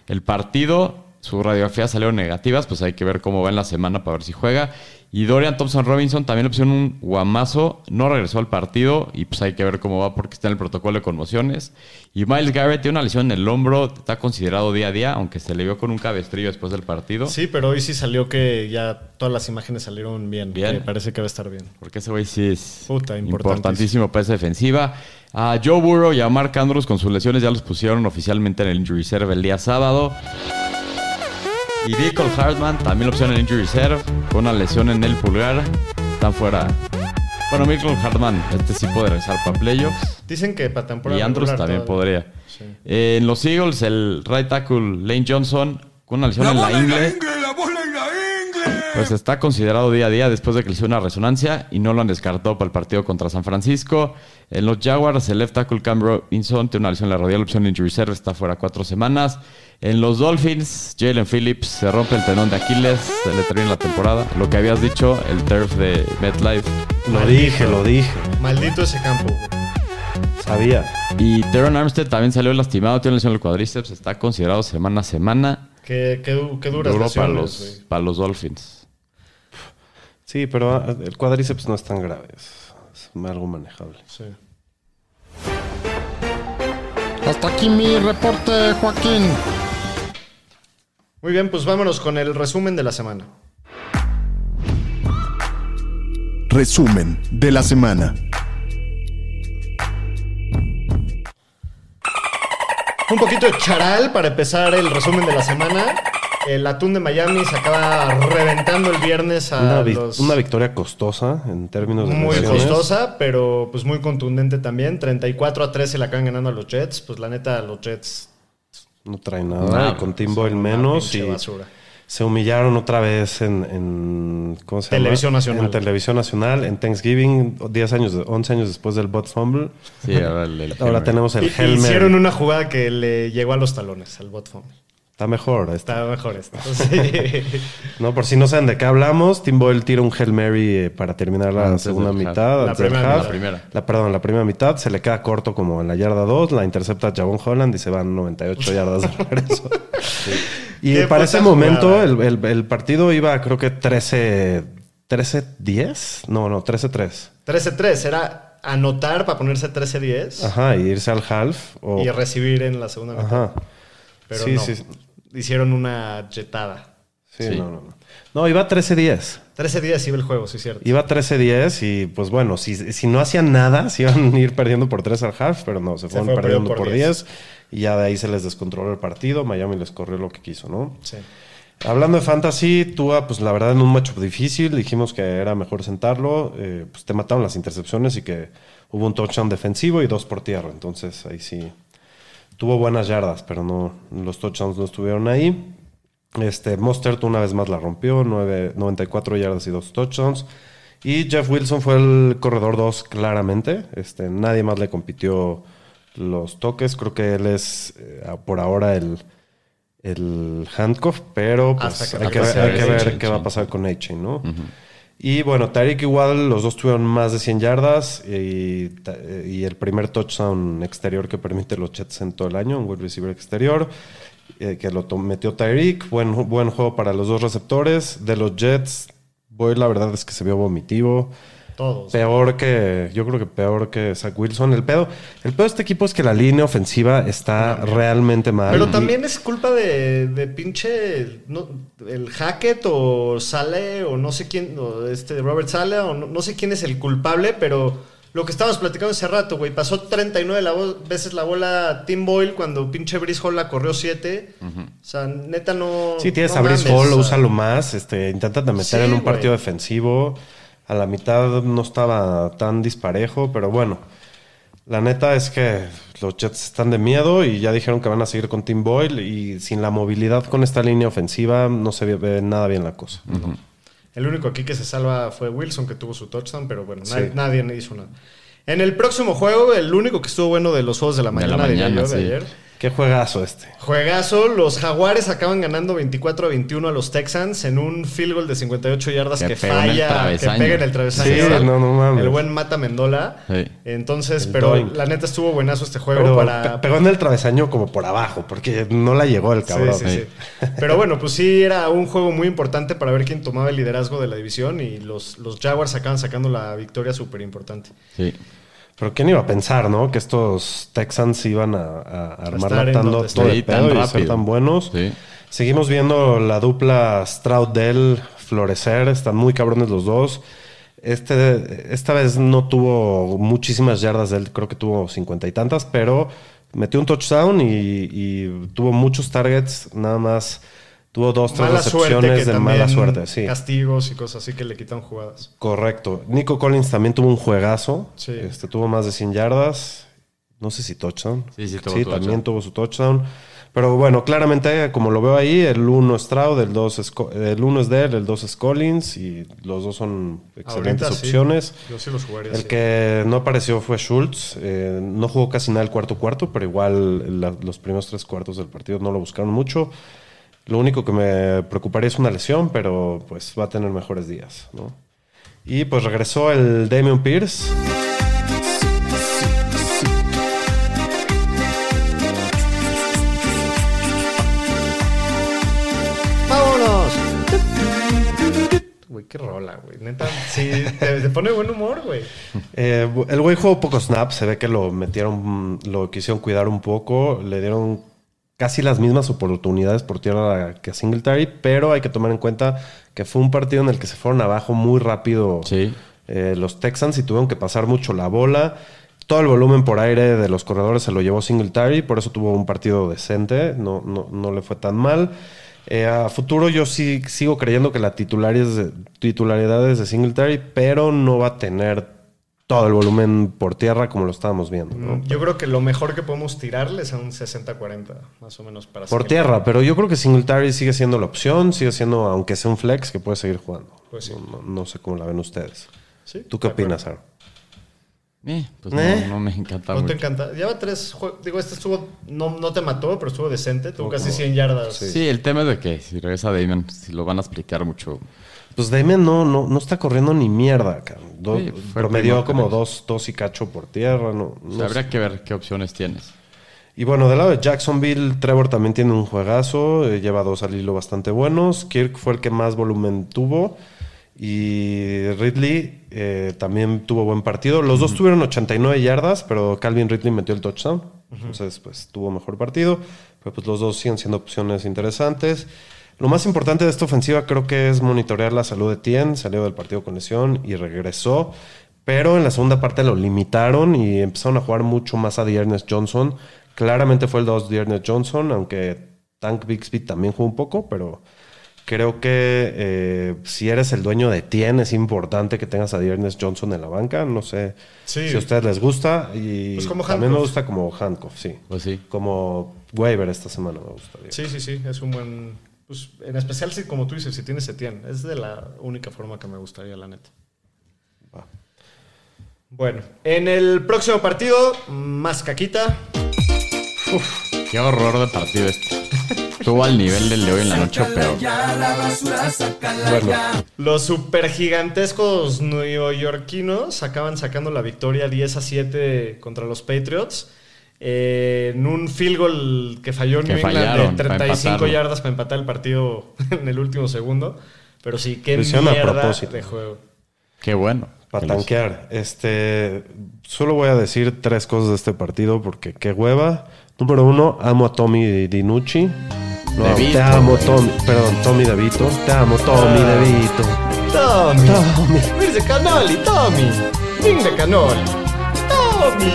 el partido. Sus radiografías salieron negativas, pues hay que ver cómo va en la semana para ver si juega. Y Dorian Thompson Robinson también le pusieron un guamazo, no regresó al partido y pues hay que ver cómo va porque está en el protocolo de conmociones. Y Miles Garrett tiene una lesión en el hombro, está considerado día a día, aunque se le vio con un cabestrillo después del partido. Sí, pero hoy sí salió que ya todas las imágenes salieron bien. Bien. que parece que va a estar bien. Porque ese güey sí es Puta, importantísimo. importantísimo para esa defensiva. A Joe Burrow y a Mark Andrews con sus lesiones ya los pusieron oficialmente en el injury reserve el día sábado. Y Nicole Hartman también lo pusieron en injury reserve con una lesión en el pulgar. Están fuera. Bueno, Michael Hartman, este sí puede regresar para playoffs. Dicen que para temporada Y Andrews también todavía. podría. Sí. Eh, en los Eagles, el right tackle Lane Johnson con una lesión en la ingle. la bola en la ingle. Pues está considerado día a día después de que le hizo una resonancia y no lo han descartado para el partido contra San Francisco. En los Jaguars, el left tackle Cam Robinson tiene una lesión en la rodilla, la opción injury reserve, está fuera cuatro semanas. En los Dolphins, Jalen Phillips se rompe el tenón de Aquiles, se le termina la temporada. Lo que habías dicho, el turf de MetLife. Lo dije, lo dije. Maldito ese campo. Sabía. Y Teron Armstead también salió lastimado, tiene una lesión en el cuadríceps, está considerado semana a semana. Qué, qué, qué duras para los, para los Dolphins. Sí, pero ah, el cuadríceps no es tan grave. Es, es algo manejable. Sí. Hasta aquí mi reporte, Joaquín. Muy bien, pues vámonos con el resumen de la semana. Resumen de la semana. Un poquito de charal para empezar el resumen de la semana. El atún de Miami se acaba reventando el viernes a Una, vi- los... una victoria costosa en términos de Muy lesiones. costosa, pero pues muy contundente también. 34 a 13 le acaban ganando a los Jets. Pues la neta, los Jets... No trae nada. Nada, y con Tim Boyle menos. Y basura. se humillaron otra vez en, en- ¿cómo se llama? Televisión Nacional. En Televisión Nacional, en Thanksgiving, 10 años, 11 años después del bot fumble. Sí, ahora el, el Ahora tenemos el Y- y Helmer. Hicieron una jugada que le llegó a los talones al bot fumble. Está mejor. Está. Está mejor esto. Sí. No, por si no saben de qué hablamos, Tim Boyle tira un Hail Mary eh, para terminar la Antes segunda mitad. La primera half. mitad. La primera. La, perdón, la primera mitad se le queda corto como en la yarda 2, la intercepta Javon Holland y se van 98 yardas de regreso. Y Qué para ese momento el, el- el partido iba creo que 13 13-10, no, no, 13-3. 13-3 era anotar para ponerse 13-10 Ajá, y irse al half o y recibir en la segunda mitad. Ajá. Pero Sí, no. sí. Hicieron una jetada. Sí, Sí. no, no, no. No, iba 13-10. 13-10 iba el juego, sí, cierto. Iba 13-10 y pues bueno, si, si no hacían nada, se iban a ir perdiendo por 3 al half, pero no, se fueron fueron perdiendo por 10 y ya de ahí se les descontroló el partido. Miami les corrió lo que quiso, ¿no? Sí. Hablando de fantasy, Tua, pues la verdad en un matchup difícil, dijimos que era mejor sentarlo, eh, pues te mataron las intercepciones y que hubo un touchdown defensivo y dos por tierra, entonces ahí sí tuvo buenas yardas, pero no los touchdowns no estuvieron ahí. Este Mostert una vez más la rompió, nueve- 94 yardas y dos touchdowns. Y Jeff Wilson fue el corredor 2 claramente, este nadie más le compitió los toques, creo que él es eh, por ahora el el handcuff, pero pues, hay, que, hay ver qué va a pasar con A-Chain, ¿no? Y bueno, Tyreek igual, los dos tuvieron más de 100 yardas y, ta- y el primer touchdown exterior que permite los Jets en todo el año, un wide receiver exterior, eh, que lo metió Tyreek. Buen, buen juego para los dos receptores. De los Jets, Boy la verdad es que se vio vomitivo. Todos. Peor que, yo creo que peor que Zach Wilson. El pedo, el pedo de este equipo es que la línea ofensiva está realmente mal. Pero también es culpa de, de pinche no, el Hackett o Sale o no sé quién, o este Robert Sale o no, no sé quién es el culpable, pero lo que estábamos platicando hace rato, güey, pasó 39 la veces la bola Tim Boyle cuando pinche Brice Hall la corrió 7. O sea, neta no... Sí, tienes no a Brice Hall, o sea, úsalo más. Este, inténtate meter Sí, en un güey. partido defensivo. A la mitad no estaba tan disparejo, pero bueno. La neta es que los Jets están de miedo y ya dijeron que van a seguir con Tim Boyle y sin la movilidad con esta línea ofensiva no se ve, nada bien la cosa. El único aquí que se salva fue Wilson, que tuvo su touchdown, pero bueno, Sí. nadie, nadie hizo nada. En el próximo juego, el único que estuvo bueno de los juegos de la De mañana, de sí. ayer, Qué juegazo este. Juegazo, los Jaguares acaban ganando 24 a 21 a los Texans en un field goal de 58 yardas Que falla, que pega en el travesaño. Sí, el, no, no mames. el buen Mata Mendola. Sí. Entonces, El pero la neta estuvo buenazo este juego Pero para... pe- pegó en el travesaño como por abajo, porque no la llegó el Sí, cabrón. sí, sí. Pero bueno, pues sí, era un juego muy importante para ver quién tomaba el liderazgo de la división y los, los Jaguars acaban sacando la victoria súper importante. Sí. Pero quién iba a pensar, ¿no? Que estos Texans iban a, a armar donde todo Sí, pedo tan y ser tan buenos. Sí. Seguimos viendo la dupla Stroud-Dell florecer. Están muy cabrones los dos. Este, esta vez no tuvo muchísimas yardas de él, creo que tuvo cincuenta y tantas, pero metió un touchdown y, y tuvo muchos targets, nada más tuvo dos, tres Mala recepciones de mala suerte, sí. castigos y cosas así que le quitan jugadas. Correcto. Nico Collins también tuvo un juegazo. Sí. Este, tuvo más de 100 yardas. No sé si touchdown. Sí, sí, tuvo Sí, touchdown. también tuvo su touchdown. Pero bueno, claramente, como lo veo ahí, el uno es Stroud, el 2 es, el uno es Dell, el 2 es Collins y los dos son excelentes Ahorita sí. opciones. Yo sí los jugaría. El sí. que no apareció fue Schultz. Eh, no jugó casi nada el cuarto cuarto, pero igual la- los primeros tres cuartos del partido no lo buscaron mucho. Lo único que me preocuparía es una lesión, pero pues va a tener mejores días, ¿no? Y pues regresó el Damian Pierce. ¡Vámonos! Güey, qué rola, güey. Neta, sí, te, te pone buen humor, güey. Eh, el güey jugó pocos snaps, se ve que lo metieron, lo quisieron cuidar un poco, le dieron casi las mismas oportunidades por tierra que Singletary, pero hay que tomar en cuenta que fue un partido en el que se fueron abajo muy rápido Sí. eh, los Texans y tuvieron que pasar mucho la bola. Todo el volumen por aire de los corredores se lo llevó Singletary, por eso tuvo un partido decente, no, no, no le fue tan mal. Eh, a futuro yo sí sigo creyendo que la titularidad es de Singletary, pero no va a tener todo el volumen por tierra como lo estábamos viendo. ¿no? Yo creo que lo mejor que podemos tirarle es a un 60-40, más o menos, para Por tierra, pero yo creo que Singletary sigue siendo la opción, sigue siendo, aunque sea un flex, que puede seguir jugando. Pues sí. no, no- no sé cómo la ven ustedes. Sí, ¿Tú qué opinas, Aaron? Eh, pues ¿Eh? No, no me encanta ¿No te mucho. encanta? Lleva tres juegos. Digo, este estuvo. No, no te mató, pero estuvo decente. Tuvo casi como- 100 yardas. Sí, el tema es de que si regresa Damon, pues, si lo van a explicar mucho. Pues Damian no, no, no está corriendo ni mierda, cabrón. Do- Sí, promedió como dos, dos y cacho por tierra. No, O sea, habría sé. que ver qué opciones tienes. Y bueno, del lado de Jacksonville, Trevor también tiene un juegazo. eh, lleva dos al hilo bastante buenos. Kirk fue el que más volumen tuvo. Y Ridley eh, también tuvo buen partido. Los dos tuvieron 89 yardas, pero Calvin Ridley metió el touchdown. Entonces, pues tuvo mejor partido. Pero pues los dos siguen siendo opciones interesantes. Lo más importante de esta ofensiva creo que es monitorear la salud de Tien. Salió del partido con lesión y regresó. Pero en la segunda parte lo limitaron y empezaron a jugar mucho más a Dearness Johnson. Claramente fue el 2 Dearness Johnson, aunque Tank Bixby también jugó un poco, pero creo que eh, si eres el dueño de Tien es importante que tengas a Dearness Johnson en la banca. No sé Sí. si a ustedes les gusta. Y Pues como también me gusta como Handcuff, sí. Pues sí. Como waiver esta semana me gustaría. Sí, sí, sí. Es un buen. Pues, en especial, si, como tú dices, si tienes Etienne. Es de la única forma que me gustaría, la neta. Va. Bueno, en el próximo partido, más caquita. Qué horror de partido este. Estuvo al nivel del de hoy en la noche, pero Bueno, Los supergigantescos neoyorquinos acaban sacando la victoria 10 a 7 contra los Patriots. eh, en un field goal que falló Que New England de para 35 empatarlo. yardas para empatar el partido en el último segundo. Pero sí, qué a mierda propósito. de juego. qué bueno. para tanquear. Este, solo voy a decir tres cosas de este partido porque qué hueva. Número uno, amo a Tommy Dinucci. No, te amo, Tommy. Perdón, Tommy DeVito. Te amo, Tommy Ah. DeVito. Tommy, Tommy. Mirce Canoli, Tommy, de Canoli, Tommy.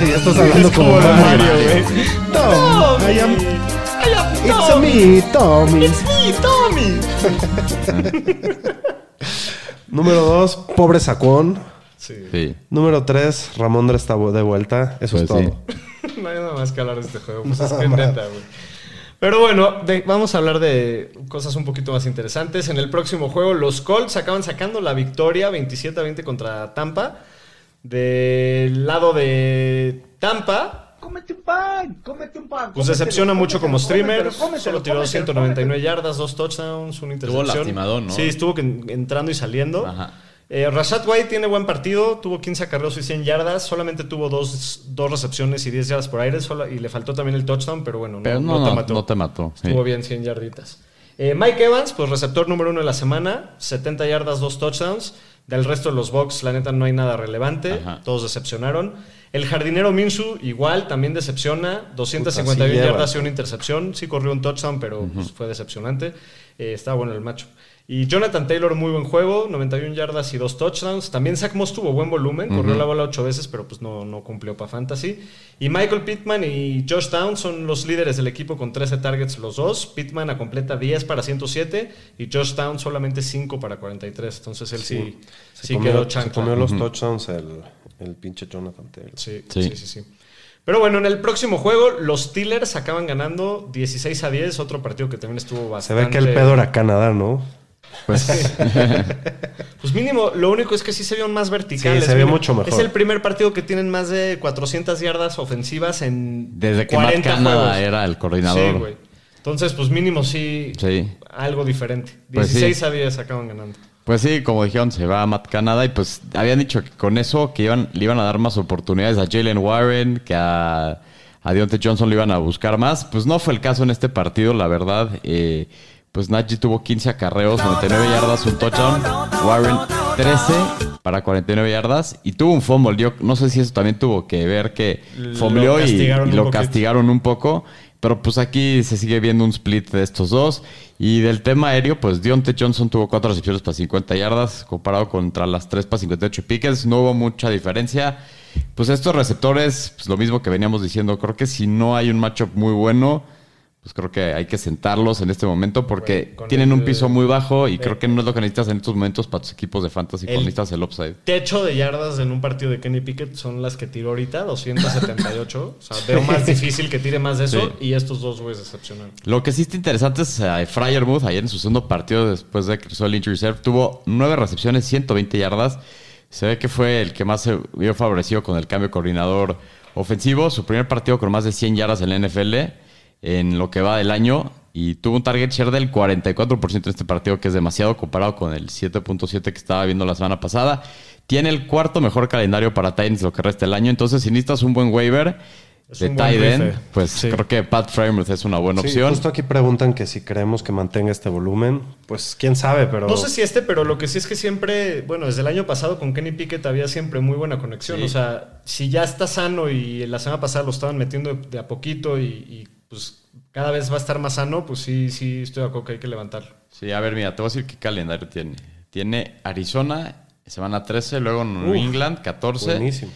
ya estás hablando Es como como Mario. Mario, güey. Tommy. I am, I am it's Tommy. me, Tommy. It's me, Tommy. Número dos, pobre Sacón. Sí. Sí. Número tres, Ramondra está de vuelta. Eso es Pues sí. No hay nada más que hablar de este juego. Pues es que neta, güey. Pero bueno, de- vamos a hablar de cosas un poquito más interesantes. En el próximo juego, los Colts acaban sacando la victoria 27 a 20 contra Tampa. Del lado de Tampa, Cómete un pan, cómete un pan. Pues cómetelo, decepciona mucho como streamer. cómetelo, cómetelo, Solo tiró cómetelo, 199 yardas, dos touchdowns, una intercepción. lastimadón, ¿no? Sí, estuvo entrando y saliendo. Ajá. Eh, Rashad White tiene buen partido, tuvo 15 acarreos y 100 yardas, solamente tuvo dos, dos recepciones y 10 yardas por aire, solo- y le faltó también el touchdown, pero bueno, no, Pero no, no no, te mató. no te mató. sí. Estuvo bien, 100 yarditas. Eh, Mike Evans, pues receptor número uno de la semana, 70 yardas, dos touchdowns. Del resto de los Bucks, la neta, no hay nada relevante. Ajá. Todos decepcionaron. El jardinero Minsu, igual, también decepciona. 251 Puta, sí yardas y una intercepción. Sí corrió un touchdown, pero pues, fue decepcionante. Eh, estaba bueno el macho. Y Jonathan Taylor, muy buen juego, 91 yardas y dos touchdowns. También Zach Moss tuvo buen volumen, corrió la bola ocho veces, pero pues no, no cumplió para fantasy. Y Michael Pittman y Josh Downs son los líderes del equipo con 13 targets los dos. Pittman a completa 10 para 107 y Josh Downs solamente 5 para 43. Entonces él sí, sí, Se comió, quedó se chancla. comió los touchdowns el, el pinche Jonathan Taylor. Sí, Sí. sí, sí, sí. Pero bueno, en el próximo juego, los Steelers acaban ganando 16 a 10, otro partido que también estuvo Se bastante... ve que el pedo era Canadá, ¿no? Pues, Pues mínimo, lo único es que sí se vieron más verticales. Sí, se vio Mira, mucho mejor. Es el primer partido que tienen más de 400 yardas ofensivas en desde que Matt 40 Canada juegos. era el coordinador. Sí, güey. Entonces, pues mínimo sí, Sí. algo diferente. Pues 16 sí. a 10 acaban ganando. Pues sí, como dijeron, se va a Matt Canada y pues habían dicho que con eso que iban, le iban a dar más oportunidades a Jalen Warren, que a, a Deontay Johnson le iban a buscar más. Pues no fue el caso en este partido, la verdad. Eh, pues Najee tuvo 15 acarreos, 99 yardas, un touchdown. Warren 13 para 49 yardas y tuvo un fumble. Yo no sé si eso también tuvo que ver que fumbleó y, lo poquito. castigaron un poco. Pero pues aquí se sigue viendo un split de estos dos. Y del tema aéreo, pues Dionte Johnson tuvo cuatro recepciones para 50 yardas, comparado contra las 3 para 58 piques. No hubo mucha diferencia. Pues estos receptores, pues lo mismo que veníamos diciendo, creo que si no hay un matchup muy bueno, pues creo que hay que sentarlos en este momento porque tienen el- un piso muy bajo y creo que no es lo que necesitas en estos momentos para tus equipos de fantasy, cuando necesitas el upside. Techo de yardas en un partido de Kenny Pickett son las que tiró ahorita, 278. o sea, veo más difícil que tire más de eso Sí. y estos dos güeyes decepcionaron. Lo que sí está interesante es eh, Fryermuth, ayer en su segundo partido después de que cruzó el injury reserve, tuvo nueve recepciones, 120 yardas. Se ve que fue el que más se vio favorecido con el cambio de coordinador ofensivo. Su primer partido con más de 100 yardas en la NFL en lo que va del año. Y tuvo un target share del 44% en este partido, que es demasiado comparado con el 7.7 que estaba viendo la semana pasada. Tiene el cuarto mejor calendario para Titans lo que resta del año. Entonces, si necesitas un buen waiver Es de rife. pues Sí. creo que Pat Fryermuth es una buena Sí, opción. justo aquí preguntan que si creemos que mantenga este volumen. Pues quién sabe, pero. No sé si este, pero lo que sí es que siempre, bueno, desde el año pasado con Kenny Pickett había siempre muy buena conexión. Sí. O sea, si ya está sano y la semana pasada lo estaban metiendo de, de a poquito y, y, pues cada vez va a estar más sano, pues sí, sí estoy de acuerdo que hay que levantarlo. Sí, a ver, mira, te voy a decir qué calendario tiene. Tiene Arizona, semana 13, luego New Uf, England, 14. Buenísimo.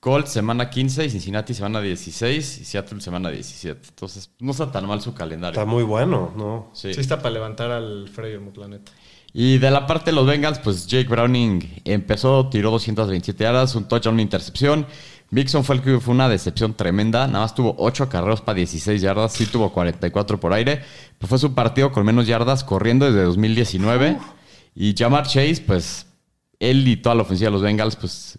Colts, semana 15 y Cincinnati, semana 16 y Seattle, semana 17. Entonces, no está tan mal su calendario. Está muy bueno, ¿no? Sí. Sí, está para levantar al Freyermuth, la neta. Y de la parte de los Bengals, pues Jake Browning empezó, tiró 227 yardas, un touchdown, una intercepción. Mixon fue el que fue una decepción tremenda. Nada más tuvo 8 acarreos para 16 yardas. Sí tuvo 44 por aire. Pero fue su partido con menos yardas corriendo desde 2019. Y Jamar Chase, pues él y toda la ofensiva de los Bengals, pues,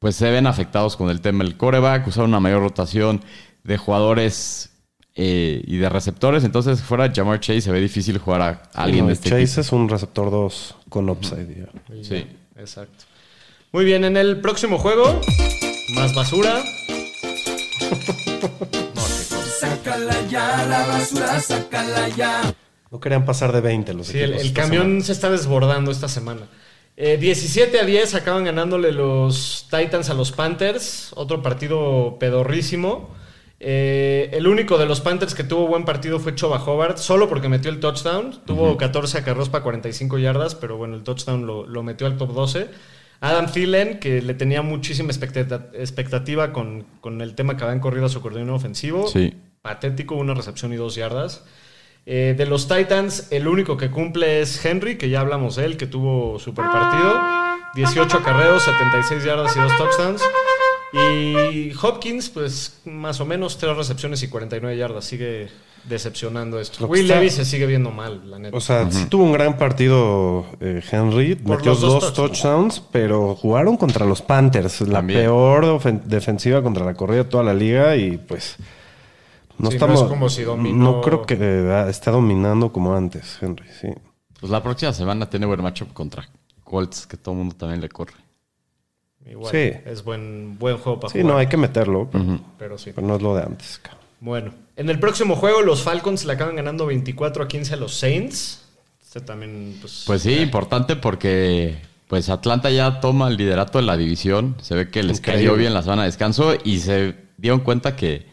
pues se ven afectados con el tema del coreback. Usaron una mayor rotación de jugadores eh, y de receptores. Entonces, fuera de Jamar Chase, se ve difícil jugar a alguien No, de este Chase equipo. es un receptor 2 con upside. ya. Sí. Exacto. Muy bien, en el próximo juego, más basura. Sácala ya, la basura, sácala ya. No querían pasar de 20 los Sí, el, camión semana. se está desbordando esta semana. Eh, 17 a 10 acaban ganándole los Titans a los Panthers. Otro partido pedorrísimo. Eh, el único de los Panthers que tuvo buen partido fue Choba Hobart, solo porque metió el touchdown. Tuvo 14 acarreos para 45 yardas, pero bueno, el touchdown lo, lo metió al top 12. Adam Thielen, que le tenía muchísima expectativa con, con el tema que habían corrido a su coordinador ofensivo. Sí. Patético, una recepción y dos yardas. Eh, de los Titans, el único que cumple es Henry, que ya hablamos de él, que tuvo super partido. 18 acarreos, 76 yardas y dos touchdowns. Y Hopkins, pues más o menos, tres recepciones y 49 yardas. Sigue decepcionando esto. Will Levis se sigue viendo mal, la neta. O sea, sí tuvo un gran partido eh, Henry, Por metió dos dos, touchdowns, pero jugaron contra los Panthers, la También. peor defensiva contra la corrida de toda la liga y pues no Sí, no estamos es como si dominó- no creo que eh, esté dominando como antes, Henry, sí. Pues la próxima semana tiene buen matchup contra Colts, que todo el mundo también le corre. Igual, sí. es buen, buen juego para Sí, jugar. no hay que meterlo, pero, Pero sí. pero no es lo de antes. cabrón. Bueno, en el próximo juego los Falcons le acaban ganando 24 a 15 a los Saints. Este también, pues... Pues sí, importante porque pues Atlanta ya toma el liderato de la división. Se ve que les Increíble. cayó bien la semana de descanso y se dieron cuenta que,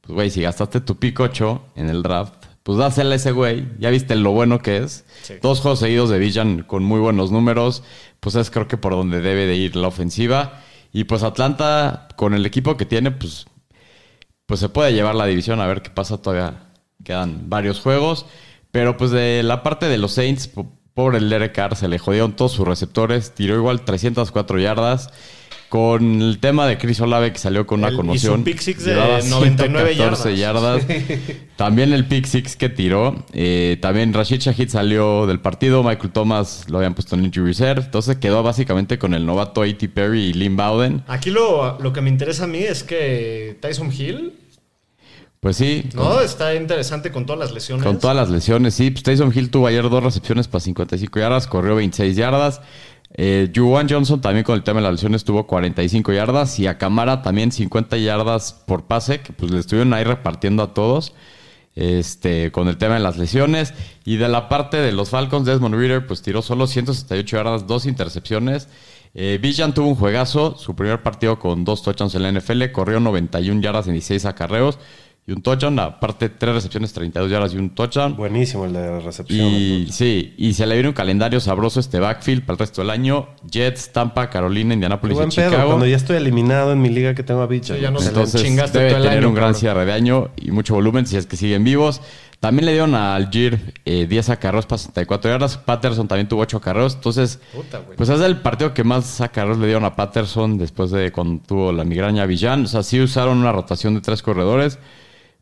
pues güey, si gastaste tu 8 en el draft, pues dásela a ese güey. Ya viste lo bueno que es. Sí. Dos juegos seguidos de Villan con muy buenos números. Pues es creo que por donde debe de ir la ofensiva. Y pues Atlanta, con el equipo que tiene, pues pues se puede llevar la división a ver qué pasa. Todavía quedan varios juegos. Pero pues de la parte de los Saints, po- pobre el Derek Carr, se le jodieron todos sus receptores. Tiró igual 304 yardas. Con el tema de Chris Olave que salió con una El- y su conmoción. pick six de llevaba 99 114 yardas. También el pick six que tiró. Eh, también Rashid Shahid salió del partido. Michael Thomas lo habían puesto en injury reserve. Entonces quedó básicamente con el novato A.T. Perry y Lynn Bowden. Aquí lo, lo que me interesa a mí es que Tyson Hill, Pues sí, ¿no? Está interesante con todas las lesiones. Con todas las lesiones, sí. Pues Tyson Hill tuvo ayer dos recepciones para 55 yardas, corrió 26 yardas. Eh, Juwan Johnson también con el tema de las lesiones tuvo 45 yardas y a Camara también 50 yardas por pase, que pues le estuvieron ahí repartiendo a todos. Este, con el tema de las lesiones. Y de la parte de los Falcons, Desmond Reader, pues tiró solo 168 yardas, dos intercepciones. Eh, Villan tuvo un juegazo, su primer partido con dos touchdowns en la NFL, corrió 91 yardas en 16 acarreos y un touchdown, aparte tres recepciones, 32 yardas y un touchdown. Buenísimo el de recepción. Y sí, y se le viene un calendario sabroso este backfield para el resto del año. Jets, Tampa, Carolina, Qué Indianapolis buen y pedo, Chicago. cuando ya estoy eliminado en mi liga que tengo a Bicha. Sí, ya no se- Entonces chingaste debe todo el tener año, un gran cierre de año y mucho volumen si es que siguen vivos. También le dieron a Algir eh, 10 acarreos para 64 yardas. Patterson también tuvo 8 acarreos. Entonces, Puta, güey. pues es el partido que más acarreos le dieron a Patterson después de cuando tuvo la migraña a Villan. O sea, sí usaron una rotación de tres corredores,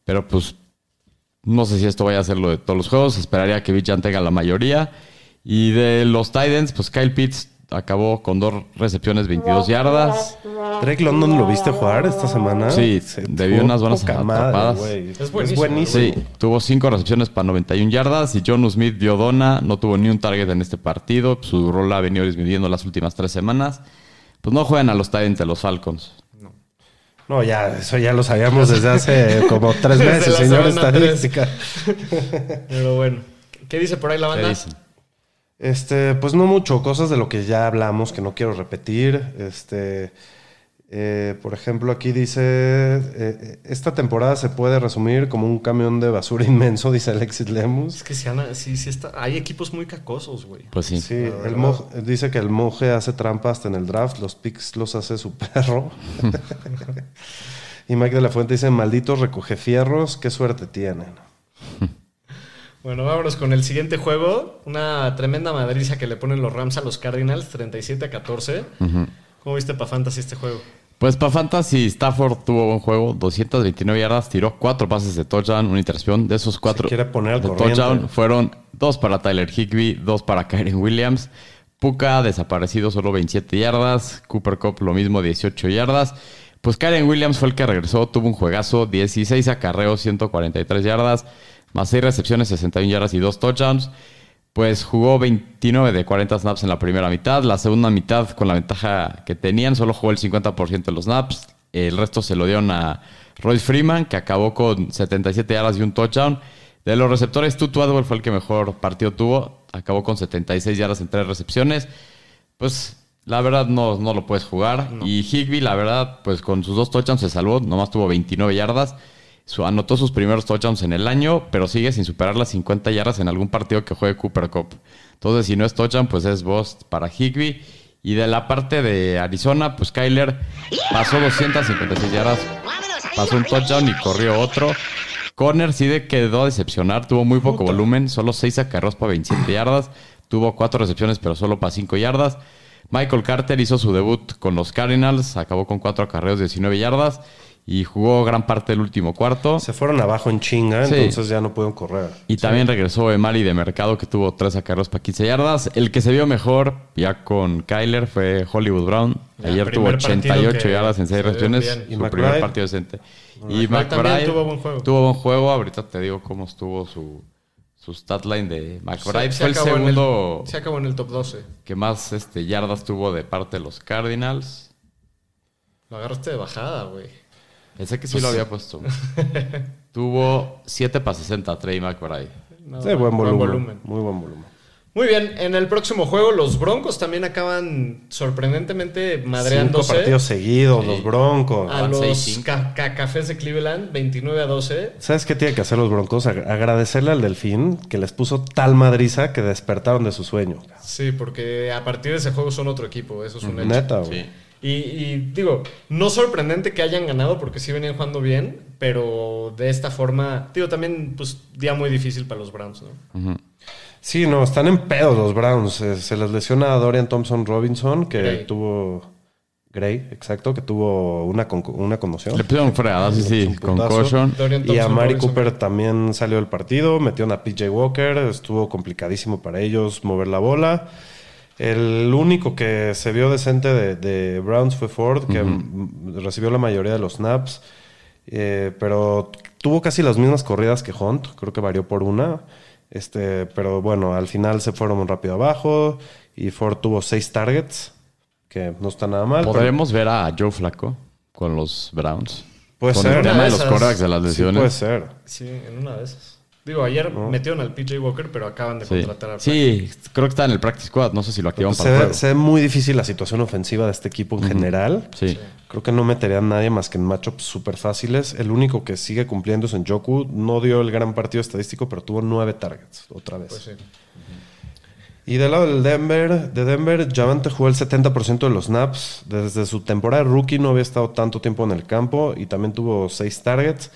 pero pues no sé si esto vaya a ser lo de todos los juegos. Esperaría que Villan tenga la mayoría. Y de los Titans, pues Kyle Pitts acabó con dos recepciones, 22 yardas. Drake London lo viste jugar esta semana. Sí, Se debió unas buenas madre, atrapadas. güey. Es buenísimo, Sí, tuvo cinco recepciones para 91 yardas y John Smith dio dona, no tuvo ni un target en este partido, su rol ha venido disminuyendo las últimas tres semanas. Pues no juegan a los Titans de los Falcons. No, ya, eso ya lo sabíamos desde hace como tres meses, señor estadística. Pero bueno. ¿Qué dice por ahí la ¿Qué banda? dicen? Este, pues no mucho, cosas de lo que ya hablamos que no quiero repetir. Este, eh, por ejemplo, aquí dice, eh, esta temporada se puede resumir como un camión de basura inmenso, dice Alexis Lemus. Es que Ana, está. Hay equipos muy cacosos, güey. Pues sí. Sí, el mo- dice que el monje hace trampa hasta en el draft, los picks los hace su perro. y Mike de la Fuente dice, malditos recoge fierros, qué suerte tienen. Bueno, vámonos con el siguiente juego. Una tremenda madriza que le ponen los Rams a los Cardinals, 37 a 14. ¿Cómo viste para Fantasy este juego? Pues para Fantasy, Stafford tuvo buen juego, 229 yardas, tiró cuatro pases de touchdown, una intercepción. De esos cuatro quiere poner al de corriente. touchdown fueron dos para Tyler Higby, dos para Kyren Williams. Puka desaparecido, solo 27 yardas. Cooper Cup lo mismo, 18 yardas. Pues Kyren Williams fue el que regresó, tuvo un juegazo, 16 acarreos, 143 yardas, más 6 recepciones, 61 yardas y 2 touchdowns. Pues jugó 29 de 40 snaps en la primera mitad. La segunda mitad, con la ventaja que tenían, solo jugó el 50% de los snaps. El resto se lo dieron a Royce Freeman, que acabó con 77 yardas y un touchdown. De los receptores, Tutu Atwell fue el que mejor partido tuvo. Acabó con 76 yardas en tres recepciones. Pues la verdad no, no lo puedes jugar. Y Higby, la verdad, pues con sus dos touchdowns se salvó. Nomás tuvo 29 yardas. Su- anotó sus primeros touchdowns en el año, pero sigue sin superar las 50 yardas en algún partido que juegue Cooper Cup. Entonces, si no es touchdown, pues es boss para Higby. Y de la parte de Arizona, pues Kyler pasó 256 yardas, pasó un touchdown y corrió otro. Corner sí de quedó a decepcionar, tuvo muy poco volumen, solo 6 acarreos para 27 yardas, tuvo 4 recepciones pero solo para 5 yardas. Michael Carter hizo su debut con los Cardinals, acabó con 4 acarreos, 19 yardas. Y jugó gran parte del último cuarto. Se fueron abajo en chinga, Sí. entonces ya no pudieron correr. Y también regresó Emari de Mercado, que tuvo tres acarreos para 15 yardas. El que se vio mejor, ya con Kyler, fue Hollywood Brown. Ya, Ayer tuvo primer partido 88 que yardas en se 6 vio recepciones. Su ¿Y primer partido decente. Y McBride tuvo buen juego. Tuvo buen juego. Ahorita te digo cómo estuvo su, su stat line de McBride. Se- se fue el segundo se acabó en el top 12. que más este, yardas tuvo de parte de los Cardinals. Lo agarraste de bajada, güey. Pensé que sí lo había puesto. tuvo 7 para 60 Trey McBride. No, Sí, buen volumen, Muy buen volumen. Muy bien, en el próximo juego los Broncos también acaban sorprendentemente Cinco madreándose partidos seguidos, los Broncos. a Van los 6-5. ca- ca- Cafés de Cleveland, 29 a 12. ¿Sabes qué tienen que hacer los Broncos? Ag- Agradecerle al Delfín que les puso tal madriza que despertaron de su sueño. Sí, porque a partir de ese juego son otro equipo, eso es un hecho. Neta, güey. Sí. Y, y digo, no sorprendente que hayan ganado porque sí venían jugando bien, pero de esta forma, digo, también pues día muy difícil para los Browns, ¿no? Ujú. Sí, no, están en pedo los Browns. Eh, Se les lesiona a Dorian Thompson Robinson, que Gray. tuvo. Gray, exacto, que tuvo una, con- una conmoción. Le pusieron fregada, sí, sí, concussion. Dorian Y a Mari Robinson. Cooper también salió del partido, metieron a PJ Walker, estuvo complicadísimo para ellos mover la bola. El único que se vio decente de, de Browns fue Ford, que recibió la mayoría de los snaps, eh, pero tuvo casi las mismas corridas que Hunt, creo que varió por una. Este, pero bueno, al final se fueron rápido abajo y Ford tuvo seis targets, que no está nada mal. pero ¿Podremos ver a Joe Flaco con los Browns? Puede con ser. el tema de los de las sí lesiones. puede ser. Sí, en una de esas. Digo, ayer metieron al PJ Walker, pero acaban de Sí. contratar a Sí, creo que está en el practice squad. No sé si lo activan Se para el juego. se ve muy difícil la situación ofensiva de este equipo en general. Sí. Creo que no metería a nadie más que en matchups súper fáciles. El único que sigue cumpliendo es en Joku. No dio el gran partido estadístico, pero tuvo nueve targets otra vez. Pues sí. Y del lado del Denver, de Denver, Javante jugó el 70% de los snaps. Desde su temporada de rookie no había estado tanto tiempo en el campo y también tuvo seis targets.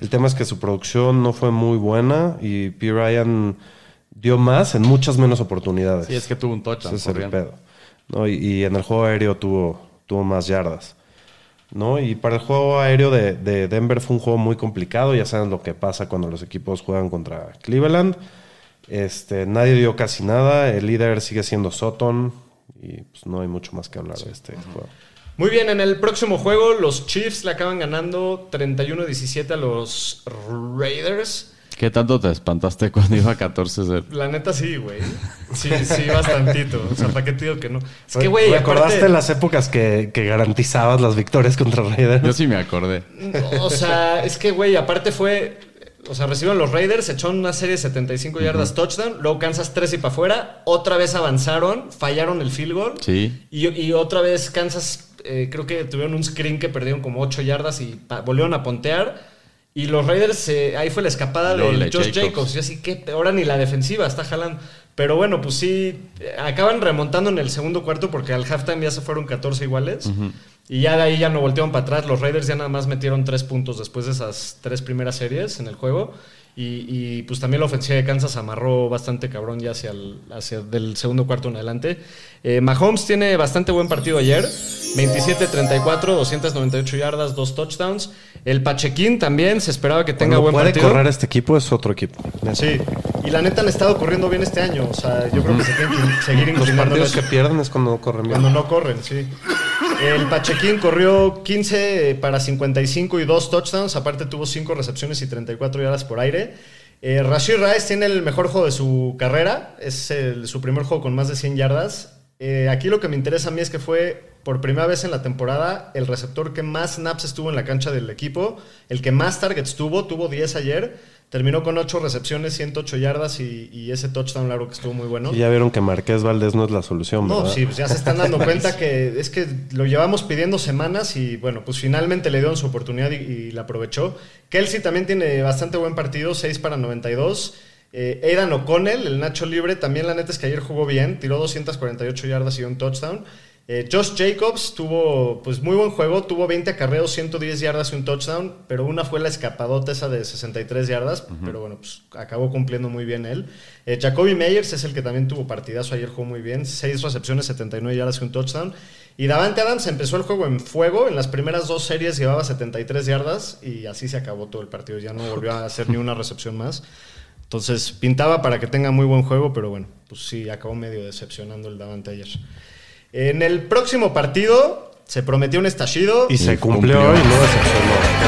El tema es que su producción no fue muy buena y P. Ryan dio más en muchas menos oportunidades. Sí, es que tuvo un touchdown. Ese es el pedo. ¿no? Y, y en el juego aéreo tuvo, tuvo más yardas. ¿no? Y para el juego aéreo de, de Denver fue un juego muy complicado. Ya saben lo que pasa cuando los equipos juegan contra Cleveland. Este, nadie dio casi nada. El líder sigue siendo Sutton. Y pues, no hay mucho más que hablar de este juego. Muy bien, en el próximo juego los Chiefs le acaban ganando 31-17 a los Raiders. ¿Qué tanto te espantaste cuando iba 14-0? La neta sí, güey. Sí, sí, bastantito. O sea, ¿para qué te digo que no? Es que, güey, ¿Recordaste aparte- las épocas que, que garantizabas las victorias contra Raiders? Yo sí me acordé. O sea, es que, güey, aparte fue. O sea, recibieron los Raiders, echaron una serie de 75 yardas touchdown, luego Kansas 3 y para afuera, otra vez avanzaron, fallaron el field goal. Sí. Y, y otra vez Kansas, eh, creo que tuvieron un screen que perdieron como 8 yardas y volvieron a pontear. Y los Raiders, eh, ahí fue la escapada de Josh Jacobs. Jacobs. Y así que ahora ni la defensiva está jalando. Pero bueno, pues sí, eh, acaban remontando en el segundo cuarto porque al halftime ya se fueron 14 iguales. Y ya de ahí ya no voltearon para atrás. Los Raiders ya nada más metieron 3 puntos después de esas tres primeras series en el juego. Y, y, pues también la ofensiva de Kansas amarró bastante cabrón ya hacia el hacia del segundo cuarto en adelante. Eh, Mahomes tiene bastante buen partido ayer. 27-34, 298 yardas, dos touchdowns. El Pachequín también se esperaba que tenga Cuando buen puede partido. correr este equipo es otro equipo. Sí, y la neta han estado corriendo bien este año. O sea, yo creo que se tienen que seguir Los partidos que pierden es cuando corren bien. Cuando no corren, sí. El Pachequín corrió 15 para 55 y 2 touchdowns. Aparte tuvo 5 recepciones y 34 yardas por aire. Eh, Rashid Rice tiene el mejor juego de su carrera. Es su primer juego con más de 100 yardas. Eh, aquí lo que me interesa a mí es que fue por primera vez en la temporada el receptor que más snaps estuvo en la cancha del equipo. El que más targets tuvo, tuvo 10 ayer. Terminó con 8 recepciones, 108 yardas y, y ese touchdown largo que estuvo muy bueno. Y ya vieron que Marqués Valdés no es la solución, No, ¿verdad? sí, pues ya se están dando cuenta que es que lo llevamos pidiendo semanas y bueno, pues finalmente le dieron su oportunidad y, y la aprovechó. Kelsey también tiene bastante buen partido, 6 para 92. Eh, Aidan O'Connell, el Nacho Libre, también la neta es que ayer jugó bien, tiró 248 yardas y un touchdown. Eh, Josh Jacobs tuvo pues muy buen juego, tuvo 20 acarreos, 110 yardas y un touchdown, pero una fue la escapadota esa de 63 yardas, pero bueno, pues acabó cumpliendo muy bien él. Eh, Jacoby Meyers es el que también tuvo partidazo, ayer jugó muy bien, 6 recepciones, 79 yardas y un touchdown. Y Davante Adams empezó el juego en fuego. En las primeras dos series llevaba 73 yardas y así se acabó todo el partido. Ya no volvió a hacer ni una recepción más. Entonces pintaba para que tenga muy buen juego, pero bueno, pues sí, acabó medio decepcionando el Davante ayer. En el próximo partido se prometió un estallido. Y se cumplió. cumplió, y. Qué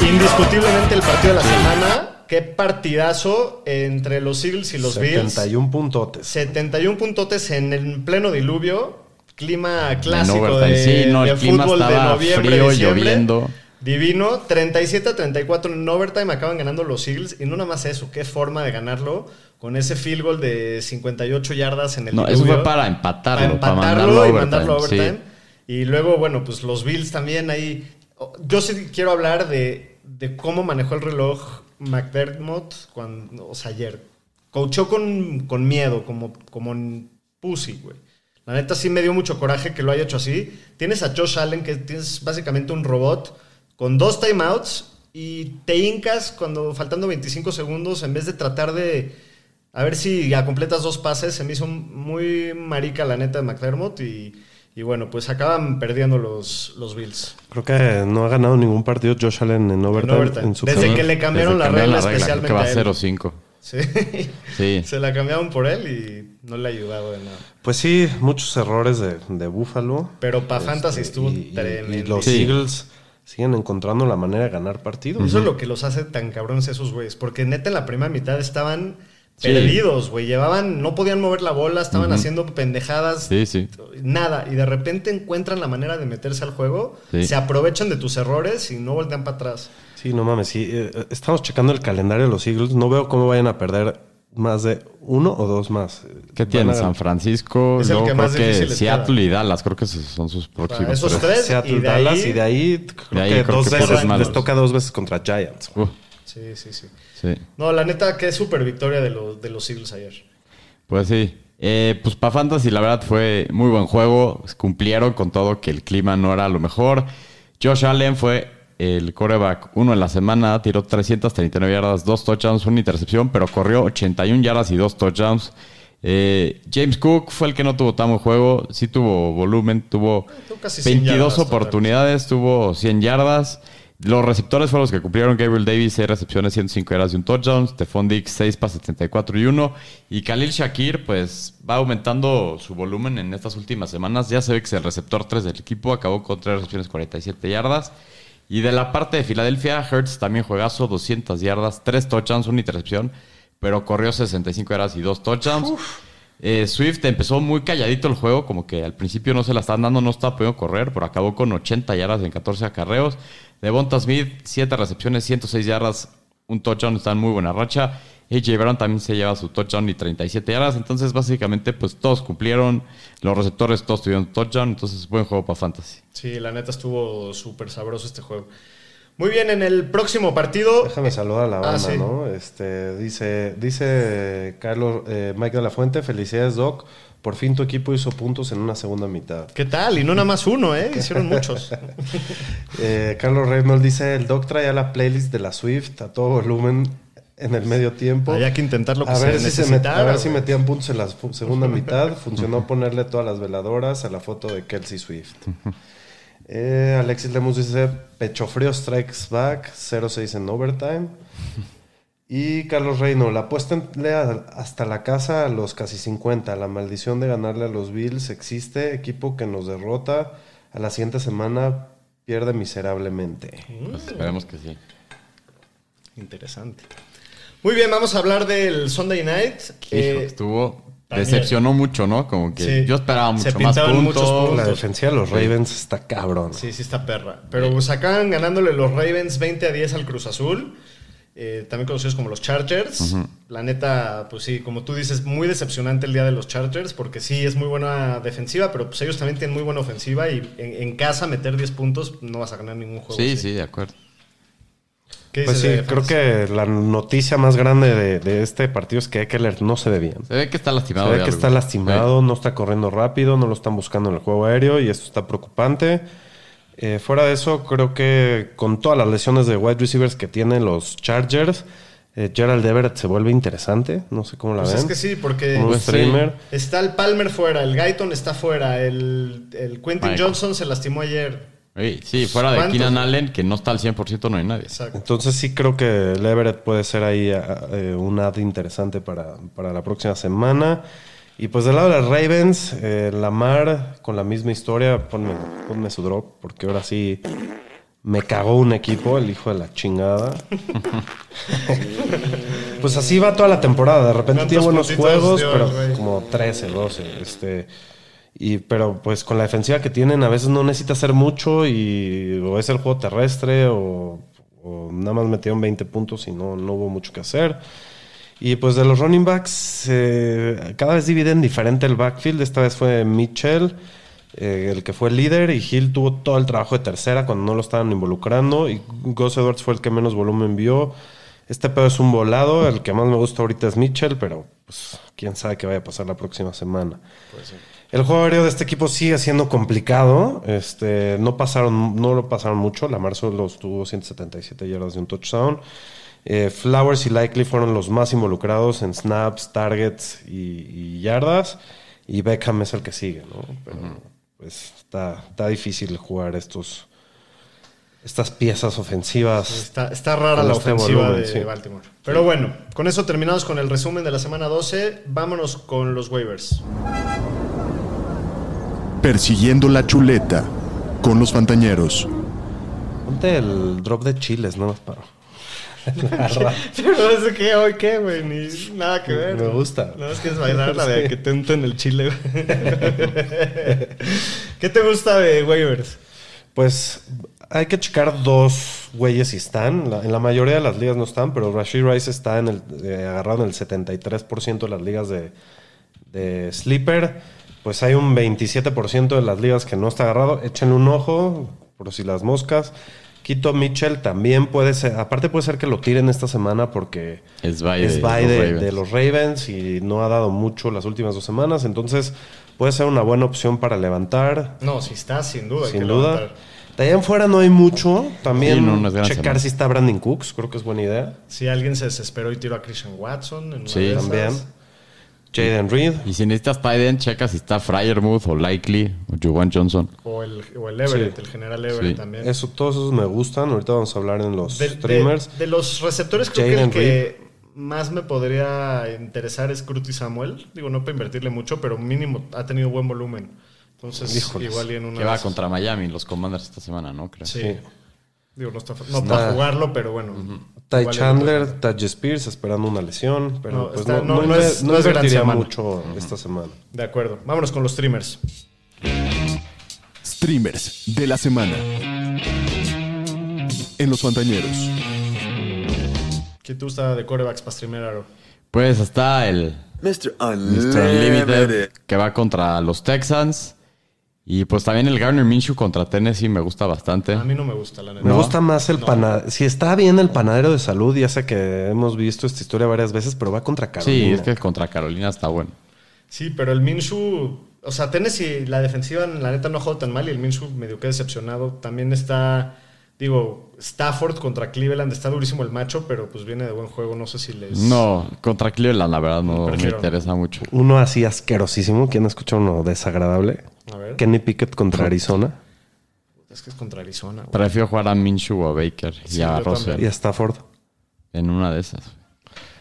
juega. Indiscutiblemente el partido de la semana. Qué partidazo entre los Eagles y los Bills. 71 puntotes. 71 puntotes en el pleno diluvio. Clima clásico de, Sí, no, el de clima fútbol de estaba noviembre, frío, diciembre. lloviendo. Divino. 37 a 34 en overtime acaban ganando los Eagles. Y no nada más eso, qué forma de ganarlo. Con ese field goal de 58 yardas en el No, eso fue para empatarlo, para, empatarlo mandarlo a y overtime. mandarlo a overtime. sí. Y luego, bueno, pues los Bills también ahí. Yo sí quiero hablar de, de cómo manejó el reloj McDermott cuando, o sea, ayer. Coachó con, con miedo, como, como en pussy, güey. La neta sí me dio mucho coraje que lo haya hecho así. Tienes a Josh Allen, que tienes básicamente un robot, con dos timeouts y te hincas cuando faltando 25 segundos en vez de tratar de a ver si ya completas dos pases. Se me hizo muy marica la neta de McDermott y, y bueno, pues acaban perdiendo los, los Bills. Creo que no ha ganado ningún partido Josh Allen en overtime. En, overtime. su Desde carrera. que le cambiaron Desde la regla creo especialmente que va a él. a 0-5. Sí. Sí. Se la cambiaron por él y no le ha ayudado de nada. Pues sí, muchos errores de, de Buffalo. Pero para Este, Fantasy estuvo y- y- tremendo. Y los Sí. Eagles siguen encontrando la manera de ganar partidos. Eso es lo que los hace tan cabrones esos güeyes. Porque neta en la primera mitad estaban Sí. perdidos, güey. Llevaban, no podían mover la bola, estaban haciendo pendejadas. Sí, sí. Nada. Y de repente encuentran la manera de meterse al juego. Sí. Se aprovechan de tus errores y no voltean para atrás. Sí, no mames. Sí, eh, eh, estamos checando el calendario de los Eagles. No veo cómo vayan a perder más de uno o dos más. ¿Qué Van tiene? a- San Francisco, Es el luego que más creo que Seattle y Dallas, creo que esos son sus próximos. esos tres. Seattle, y de Dallas, ahí- y de ahí creo ahí que creo dos que veces les toca dos veces contra Giants. Uh, Sí, sí, sí. sí. No, la neta, qué súper victoria de los, de los Eagles ayer. Pues sí. Eh, pues para Fantasy, la verdad fue muy buen juego. Cumplieron con todo que el clima no era lo mejor. Josh Allen fue el coreback uno en la semana, tiró 339 yardas, dos touchdowns, una intercepción, pero corrió 81 yardas y dos touchdowns. Eh, James Cook fue el que no tuvo tan buen juego, sí tuvo volumen, tuvo Tuvo casi 100 22 yardas total. oportunidades, tuvo 100 yardas. Los receptores fueron los que cumplieron. Gabriel Davis, 6 recepciones, 105 yardas y un touchdown. Stephon Diggs, 6 pases, 74 y 1. Y Khalil Shakir, pues va aumentando su volumen en estas últimas semanas. Ya se ve que es el receptor 3 del equipo. Acabó con 3 recepciones, 47 yardas. Y de la parte de Filadelfia, Hertz también juegazo, 200 yardas, 3 touchdowns, una intercepción. Pero corrió 65 yardas y 2 touchdowns. Eh, Swift empezó muy calladito el juego, como que al principio no se la estaban dando, no estaba pudiendo correr, pero acabó con 80 yardas en 14 acarreos. Devonta Smith, 7 recepciones, 106 yardas, un touchdown, está en muy buena racha. AJ Brown también se lleva su touchdown y 37 yardas. Entonces, básicamente, pues todos cumplieron. Los receptores todos tuvieron touchdown. Entonces, buen juego para Fantasy. Sí, la neta estuvo súper sabroso este juego. Muy bien, en el próximo partido. Déjame saludar a la Ah, banda, sí. ¿no? Este, dice, dice Carlos, eh, Mike de la Fuente, felicidades, Doc. Por fin tu equipo hizo puntos en una segunda mitad. ¿Qué tal? Y no nada más uno, ¿eh? Hicieron muchos. Eh, Carlos Reynolds dice, el Doc traía la playlist de la Swift a todo volumen en el medio tiempo. Había que intentar lo que a se ver, si, se met- necesitara, a ver si metían puntos en la segunda mitad. Funcionó ponerle todas las veladoras a la foto de Kelsey Swift. Eh, Alexis Lemus dice, pecho frío strikes back, 0-6 en overtime. Y Carlos Reino, la apuesta hasta la casa a los casi 50. La maldición de ganarle a los Bills existe. Equipo que nos derrota a la siguiente semana pierde miserablemente. Pues esperemos que sí. Interesante. Muy bien, vamos a hablar del Sunday Night. Hijo, Eh, estuvo. También. Decepcionó mucho, ¿no? Como que Sí. yo esperaba Se mucho más pintaban puntos. muchos puntos. La defensiva de los Ravens está cabrón. Sí, sí está perra. Pero pues acaban ganándole los Ravens 20 a 10 al Cruz Azul. eh, también conocidos como los Chargers. La neta, pues sí, como tú dices, muy decepcionante el día de los Chargers, porque sí, es muy buena defensiva, pero pues ellos también tienen muy buena ofensiva y en, en casa meter 10 puntos no vas a ganar ningún juego. Sí, así. sí, de acuerdo. ¿Qué Pues sí, creo que la noticia más grande de, de este partido es que Eckler no se ve bien. Se ve que está lastimado. Se ve que algo. está lastimado, no está corriendo rápido, no lo están buscando en el juego aéreo y esto está preocupante. Eh, fuera de eso, creo que con todas las lesiones de wide receivers que tienen los Chargers, Eh, Gerald Everett se vuelve interesante. No sé cómo la Pues ven. es que sí, porque Pues sí. está el Palmer fuera, el Guyton está fuera, el, el Quentin Michael. Johnson se lastimó ayer. Sí, fuera de ¿Cuántos? Keenan Allen, que no está al 100%, no hay nadie. Exacto. Entonces sí creo que el Everett puede ser ahí a- eh, un ad interesante para, para la próxima semana. Y pues del lado de los Ravens, eh, Lamar con la misma historia, ponme, ponme su drop, porque ahora sí me cagó un equipo, el hijo de la chingada. pues así va toda la temporada, de repente ¿Cuántos tiene buenos juegos, pero como 13, 12. Este, y, pero pues con la defensiva que tienen, a veces no necesita hacer mucho y o es el juego terrestre o, nada más metieron 20 puntos y no, no hubo mucho que hacer. Y pues de los running backs, eh, cada vez dividen diferente el backfield. Esta vez fue Mitchell, eh, el que fue el líder, y Hill tuvo todo el trabajo de tercera cuando no lo estaban involucrando. Y Gus Edwards fue el que menos volumen vio. Este pedo es un volado. El que más me gusta ahorita es Mitchell, pero pues quién sabe qué vaya a pasar la próxima semana. El juego aéreo de este equipo sigue siendo complicado. Este, no pasaron, no lo pasaron mucho. Lamar solo tuvo 177 yardas de un touchdown. Eh, Flowers y Likely fueron los más involucrados en snaps, targets y, y yardas. Y Beckham es el que sigue, ¿no? Pero pues está, está difícil jugar estos estas piezas ofensivas. Está, está rara la este ofensiva volumen, de sí. Baltimore. Pero bueno, con eso terminamos con el resumen de la semana 12. Vámonos con los waivers. Persiguiendo la chuleta con los Fantañeros. Ponte el drop de chiles, ¿no? Para- Pero es que hoy qué, güey, ni nada que ver. Me gusta. No es que es bailar la de que te unten el chile. güey. ¿Qué te gusta de waivers? Pues hay que checar dos güeyes si están. La- en la mayoría de las ligas no están, pero Rashid Rice está en el, eh, agarrado en el 73% de las ligas de, de Sleeper. Pues hay un 27% de las ligas que no está agarrado. Échenle un ojo, por si las moscas. Quito Mitchell también puede ser. Aparte, puede ser que lo tiren esta semana porque Es bye es de bye los de, Ravens. de los Ravens y no ha dado mucho las últimas dos semanas. Entonces, puede ser una buena opción para levantar. No, si está, sin duda. hay Sin que duda. levantar. De ahí en fuera no hay mucho. También Sí, no, checar semana. si está Brandon Cooks, creo que es buena idea. Si alguien se desesperó y tiró a Christian Watson en una Sí, de esas. También. Jaden Reed. Y si necesitas tight end, checa si está Fryermuth o Likely o Juwan Johnson. O el, o el Everett, Sí. el general Everett Sí. también. Eso, todos esos me gustan. Ahorita vamos a hablar en los De, de- streamers. de los receptores, creo que el que más me podría interesar es Curtis Samuel. Digo, no para invertirle mucho, pero mínimo ha tenido buen volumen. Entonces, Híjoles. igual y en una. Que va esas. contra Miami, los Commanders esta semana, ¿no? Creo. Sí. Sí. Digo, no, está, no para jugarlo, pero bueno. Ty Igual Chandler, Taj Spears esperando una lesión. Pero No, pues está- no, no- no, es- no no es gran invertiría semana. mucho esta semana. De acuerdo. Vámonos con los streamers. Streamers de la semana. En los Fantañeros. ¿Quién te gusta de corebacks para streamer, Aro? Pues está el Mr. Unlimited que va contra los Texans. Y pues también el Garner Minshew contra Tennessee me gusta bastante. A mí no me gusta, la neta. Me ¿No? gusta más el panadero. Si está bien el panadero de salud, ya sé que hemos visto esta historia varias veces, pero va contra Carolina. Sí, es que contra Carolina está bueno. Sí, pero el Minshu, o sea, Tennessee, la defensiva, la neta no ha jugado tan mal y el Minshu medio que decepcionado. También está, digo, Stafford contra Cleveland, está durísimo el macho, pero pues viene de buen juego, no sé si les... No, contra Cleveland la verdad no me interesa mucho. Uno así asquerosísimo. ¿Quién escucha uno desagradable? A ver, Kenny Pickett contra Arizona es que es contra Arizona. güey. Prefiero jugar a Minshew o a Baker Sí, y a Russell y a Stafford. en una de esas.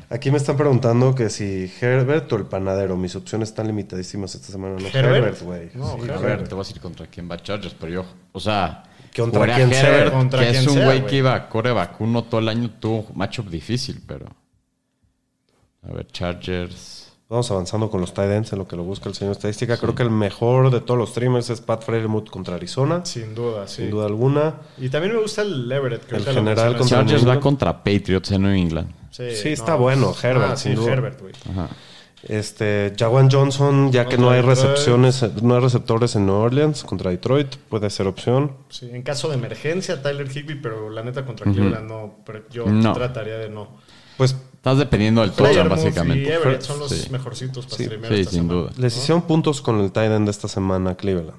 Aquí me están preguntando que si Herbert o el panadero. Mis opciones están limitadísimas esta semana. No, ¿Herbert? Herbert, güey. No, Sí, Herbert. A ver, te voy a decir contra quién va Chargers, pero yo, o sea, Contra fuera quien sea. Herbert, Contra que es un sea, güey que iba a coreback uno todo el año, tuvo un matchup difícil, pero. A ver, Chargers. Vamos avanzando con los tight ends en lo que lo busca el señor estadística. Creo que el mejor de todos los streamers es Pat Freiermuth contra Arizona. Sin duda, sí. Sin duda alguna. Y también me gusta el Everett. Que El general contra Chargers va contra Patriots en New England. Sí, está bueno, Herbert, Ah, sí, duda. Herbert, güey. Ajá. Este, Jawan Johnson, ya que no hay recepciones, no hay receptores en New Orleans contra Detroit, puede ser opción. Sí, en caso de emergencia, Tyler Higby, pero la neta contra Cleveland no. pero yo No. trataría de no. Pues Estás dependiendo del touchdown, básicamente. y Everett son los Sí. mejorcitos para Sí. Sí, esta sin semana. duda. les hicieron puntos con el tight end de esta semana Cleveland.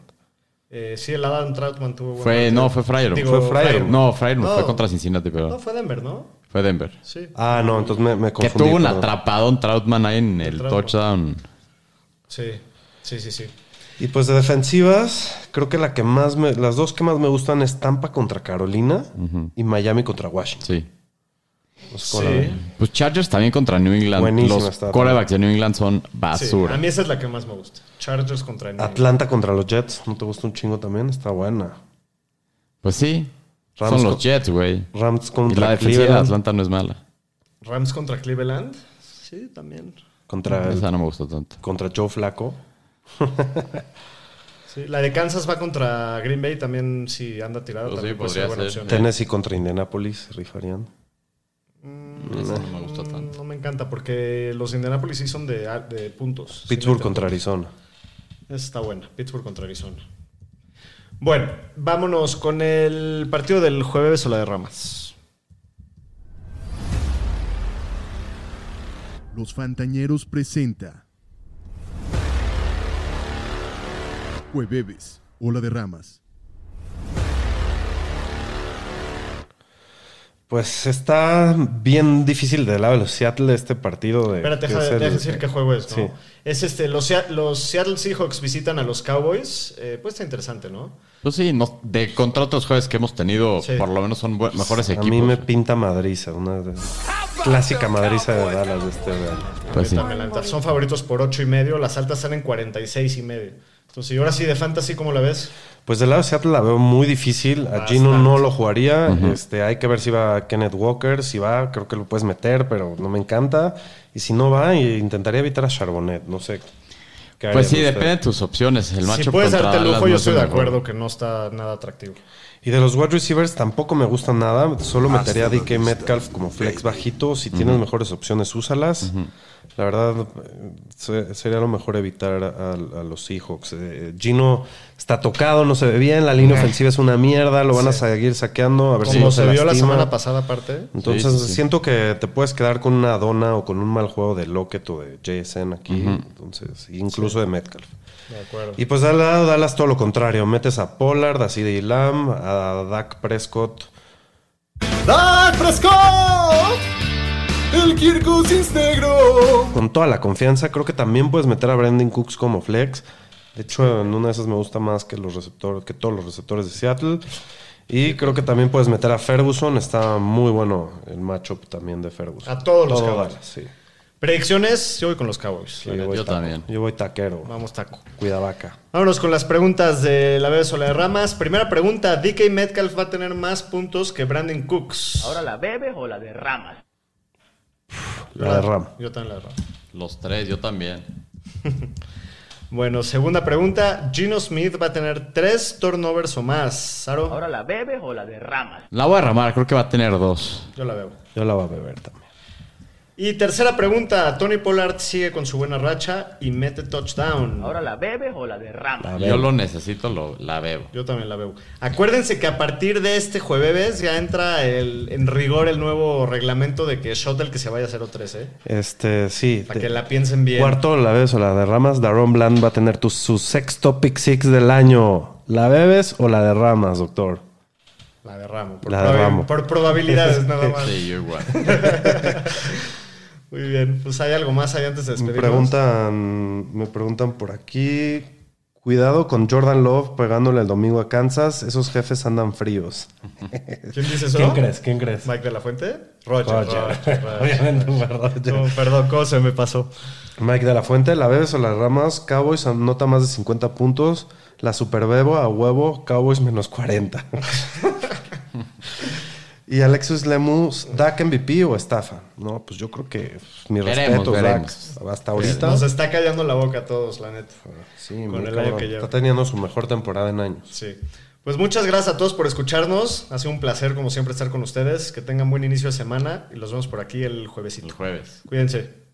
Eh, sí, el Adam Troutman tuvo buen Fue, no, fue Fryer. Digo, Fue Fryer. No, Fryer No. fue contra Cincinnati, pero. No, fue Denver, ¿no? Fue Denver. Sí. Ah, no, entonces me, me Que confundí. tuvo un perdón. atrapadón Troutman ahí en el touchdown. Sí, sí, sí, sí. Y pues de defensivas, creo que la que más me, las dos que más me gustan es Tampa contra Carolina y Miami contra Washington. Sí. Ven. Sí. Pues Chargers también contra New England. Buenísima Los quarterbacks de New England son Sí, basura. a mí esa es la que más me gusta. Chargers contra New England. Atlanta contra los Jets, ¿no te gusta un chingo también? Está buena. Pues sí. Rams son los Jets, güey. Rams Y contra la defensiva de Cleveland. Atlanta no es mala. Rams contra Cleveland. Sí, también. Contra, Esa no me gustó tanto. contra Joe Flaco. Sí, la de Kansas va contra Green Bay también, si anda tirada, Pues sí, podría ser buena ser. opción. Tennessee contra Indianapolis, rifarían. Esa no me gustó tanto. No me encanta porque los Indianapolis sí son de, de puntos. Pittsburgh contra Arizona. Esa está buena. Pittsburgh contra Arizona. Bueno, vámonos con el partido del jueves o la de Ramas. Los Fantañeros presenta Jueves, Ola de Ramas. Pues está bien difícil de lado de Seattle este partido de. Espérate, deja, deja decir qué juego es, ¿no? Sí. Es este, los, los Seattle Seahawks visitan a los Cowboys. Eh, pues está interesante, ¿no? Pues sí, no- de contra otros jueves que hemos tenido, Sí. por lo menos son mejores A equipos. mí me pinta madriza, una de- clásica madriza de Dallas de este año. Pues sí. Son favoritos por 8 y medio. Las altas salen 46 y medio. Entonces, y ahora sí de fantasy, ¿cómo la ves? Pues del lado de Seattle la veo muy difícil. A Gino no lo jugaría. este, hay que ver si va Kenneth Walker. Si va, creo que lo puedes meter, pero no me encanta. Y si no va, intentaría evitar a Charbonnet. No sé. ¿Qué Pues sí, depende de tus opciones. El macho Si puedes darte lujo, yo es estoy de mejor. acuerdo que no está nada atractivo. Y de los wide receivers tampoco me gustan nada. Solo metería a DK Metcalf como flex bajito. Si tienes mejores opciones, úsalas. La verdad, eh, se- sería lo mejor evitar a, a los Seahawks. Eh, Gino está tocado, no se ve bien. La línea ofensiva es una mierda. Lo van a seguir saqueando. A ver si Como no se, se, vio la semana pasada, aparte. Entonces, Sí, sí, sí. siento que te puedes quedar con una dona o con un mal juego de Lockett o de JSN aquí. Entonces, incluso de Metcalf. De acuerdo. Y pues al lado Dallas todo lo contrario. Metes a Pollard, a CeeDee Lamb, a Dak Prescott. ¡Dak Prescott! ¡El Kirk Cousins negro! Con toda la confianza, creo que también puedes meter a Brandon Cooks como flex. De hecho, en una de esas me gusta más que los receptores, que todos los receptores de Seattle. Y creo que también puedes meter a Ferguson. Está muy bueno el matchup también de Ferguson. A todos los Todo Cowboys. Dallas, sí. Predicciones, yo voy con los Cowboys. Sí, yo también. Yo voy taquero. Vamos, taco. Cuida vaca. Vámonos con las preguntas de la o la de Ramas. Primera pregunta: ¿DK Metcalf va a tener más puntos que Brandon Cooks? ¿Ahora la bebes o la derramas? La de Ram. Yo también la de Ram. Los tres, yo también. Bueno, segunda pregunta: ¿Gino Smith va a tener tres turnovers o más? Saro, ¿Ahora la bebes o la derramas? La voy a ramar, creo que va a tener dos. yo la veo. Yo la voy a beber también. Y tercera pregunta: Tony Pollard sigue con su buena racha y mete touchdown. ¿Ahora la bebes o la derramas? Yo lo necesito, lo, la bebo. Yo también la veo. Acuérdense que a partir de este jueves ya entra el, en rigor el nuevo reglamento de que shot el que se vaya a 0-3, ¿eh? Este, sí. Para que la piensen bien. Cuarto, la bebes o la derramas. Daron Bland va a tener tu, su sexto pick six del año. ¿La bebes o la derramas, doctor? La derramo. Por, La derramo. por probabilidades nada más. Sí, yo igual. Muy bien. Pues hay algo más ahí antes de Me despedirnos. preguntan, me preguntan por aquí. Cuidado con Jordan Love pegándole el domingo a Kansas. Esos jefes andan fríos. ¿Quién dice eso? ¿Quién crees? ¿Quién crees? ¿Mike de la Fuente? Roger. Roger. Roger, Roger. Obviamente Roger. No, perdón, ¿cómo se me pasó? Mike de la Fuente, la bebes o la ramas. Cowboys anota más de 50 puntos. La superbebo a huevo. Cowboys menos 40. y Alexis Lemus, Dak MVP o estafa. No, pues yo creo que mi Veremos, respeto, veremos. Dak. Hasta ahorita. Nos está callando la boca a todos, la neta. Sí, con muy el cabrón. año que lleva. Está teniendo su mejor temporada en años. Sí. Pues muchas gracias a todos por escucharnos. Ha sido un placer, como siempre, estar con ustedes. Que tengan buen inicio de semana y los vemos por aquí el juevesito. El jueves. Cuídense.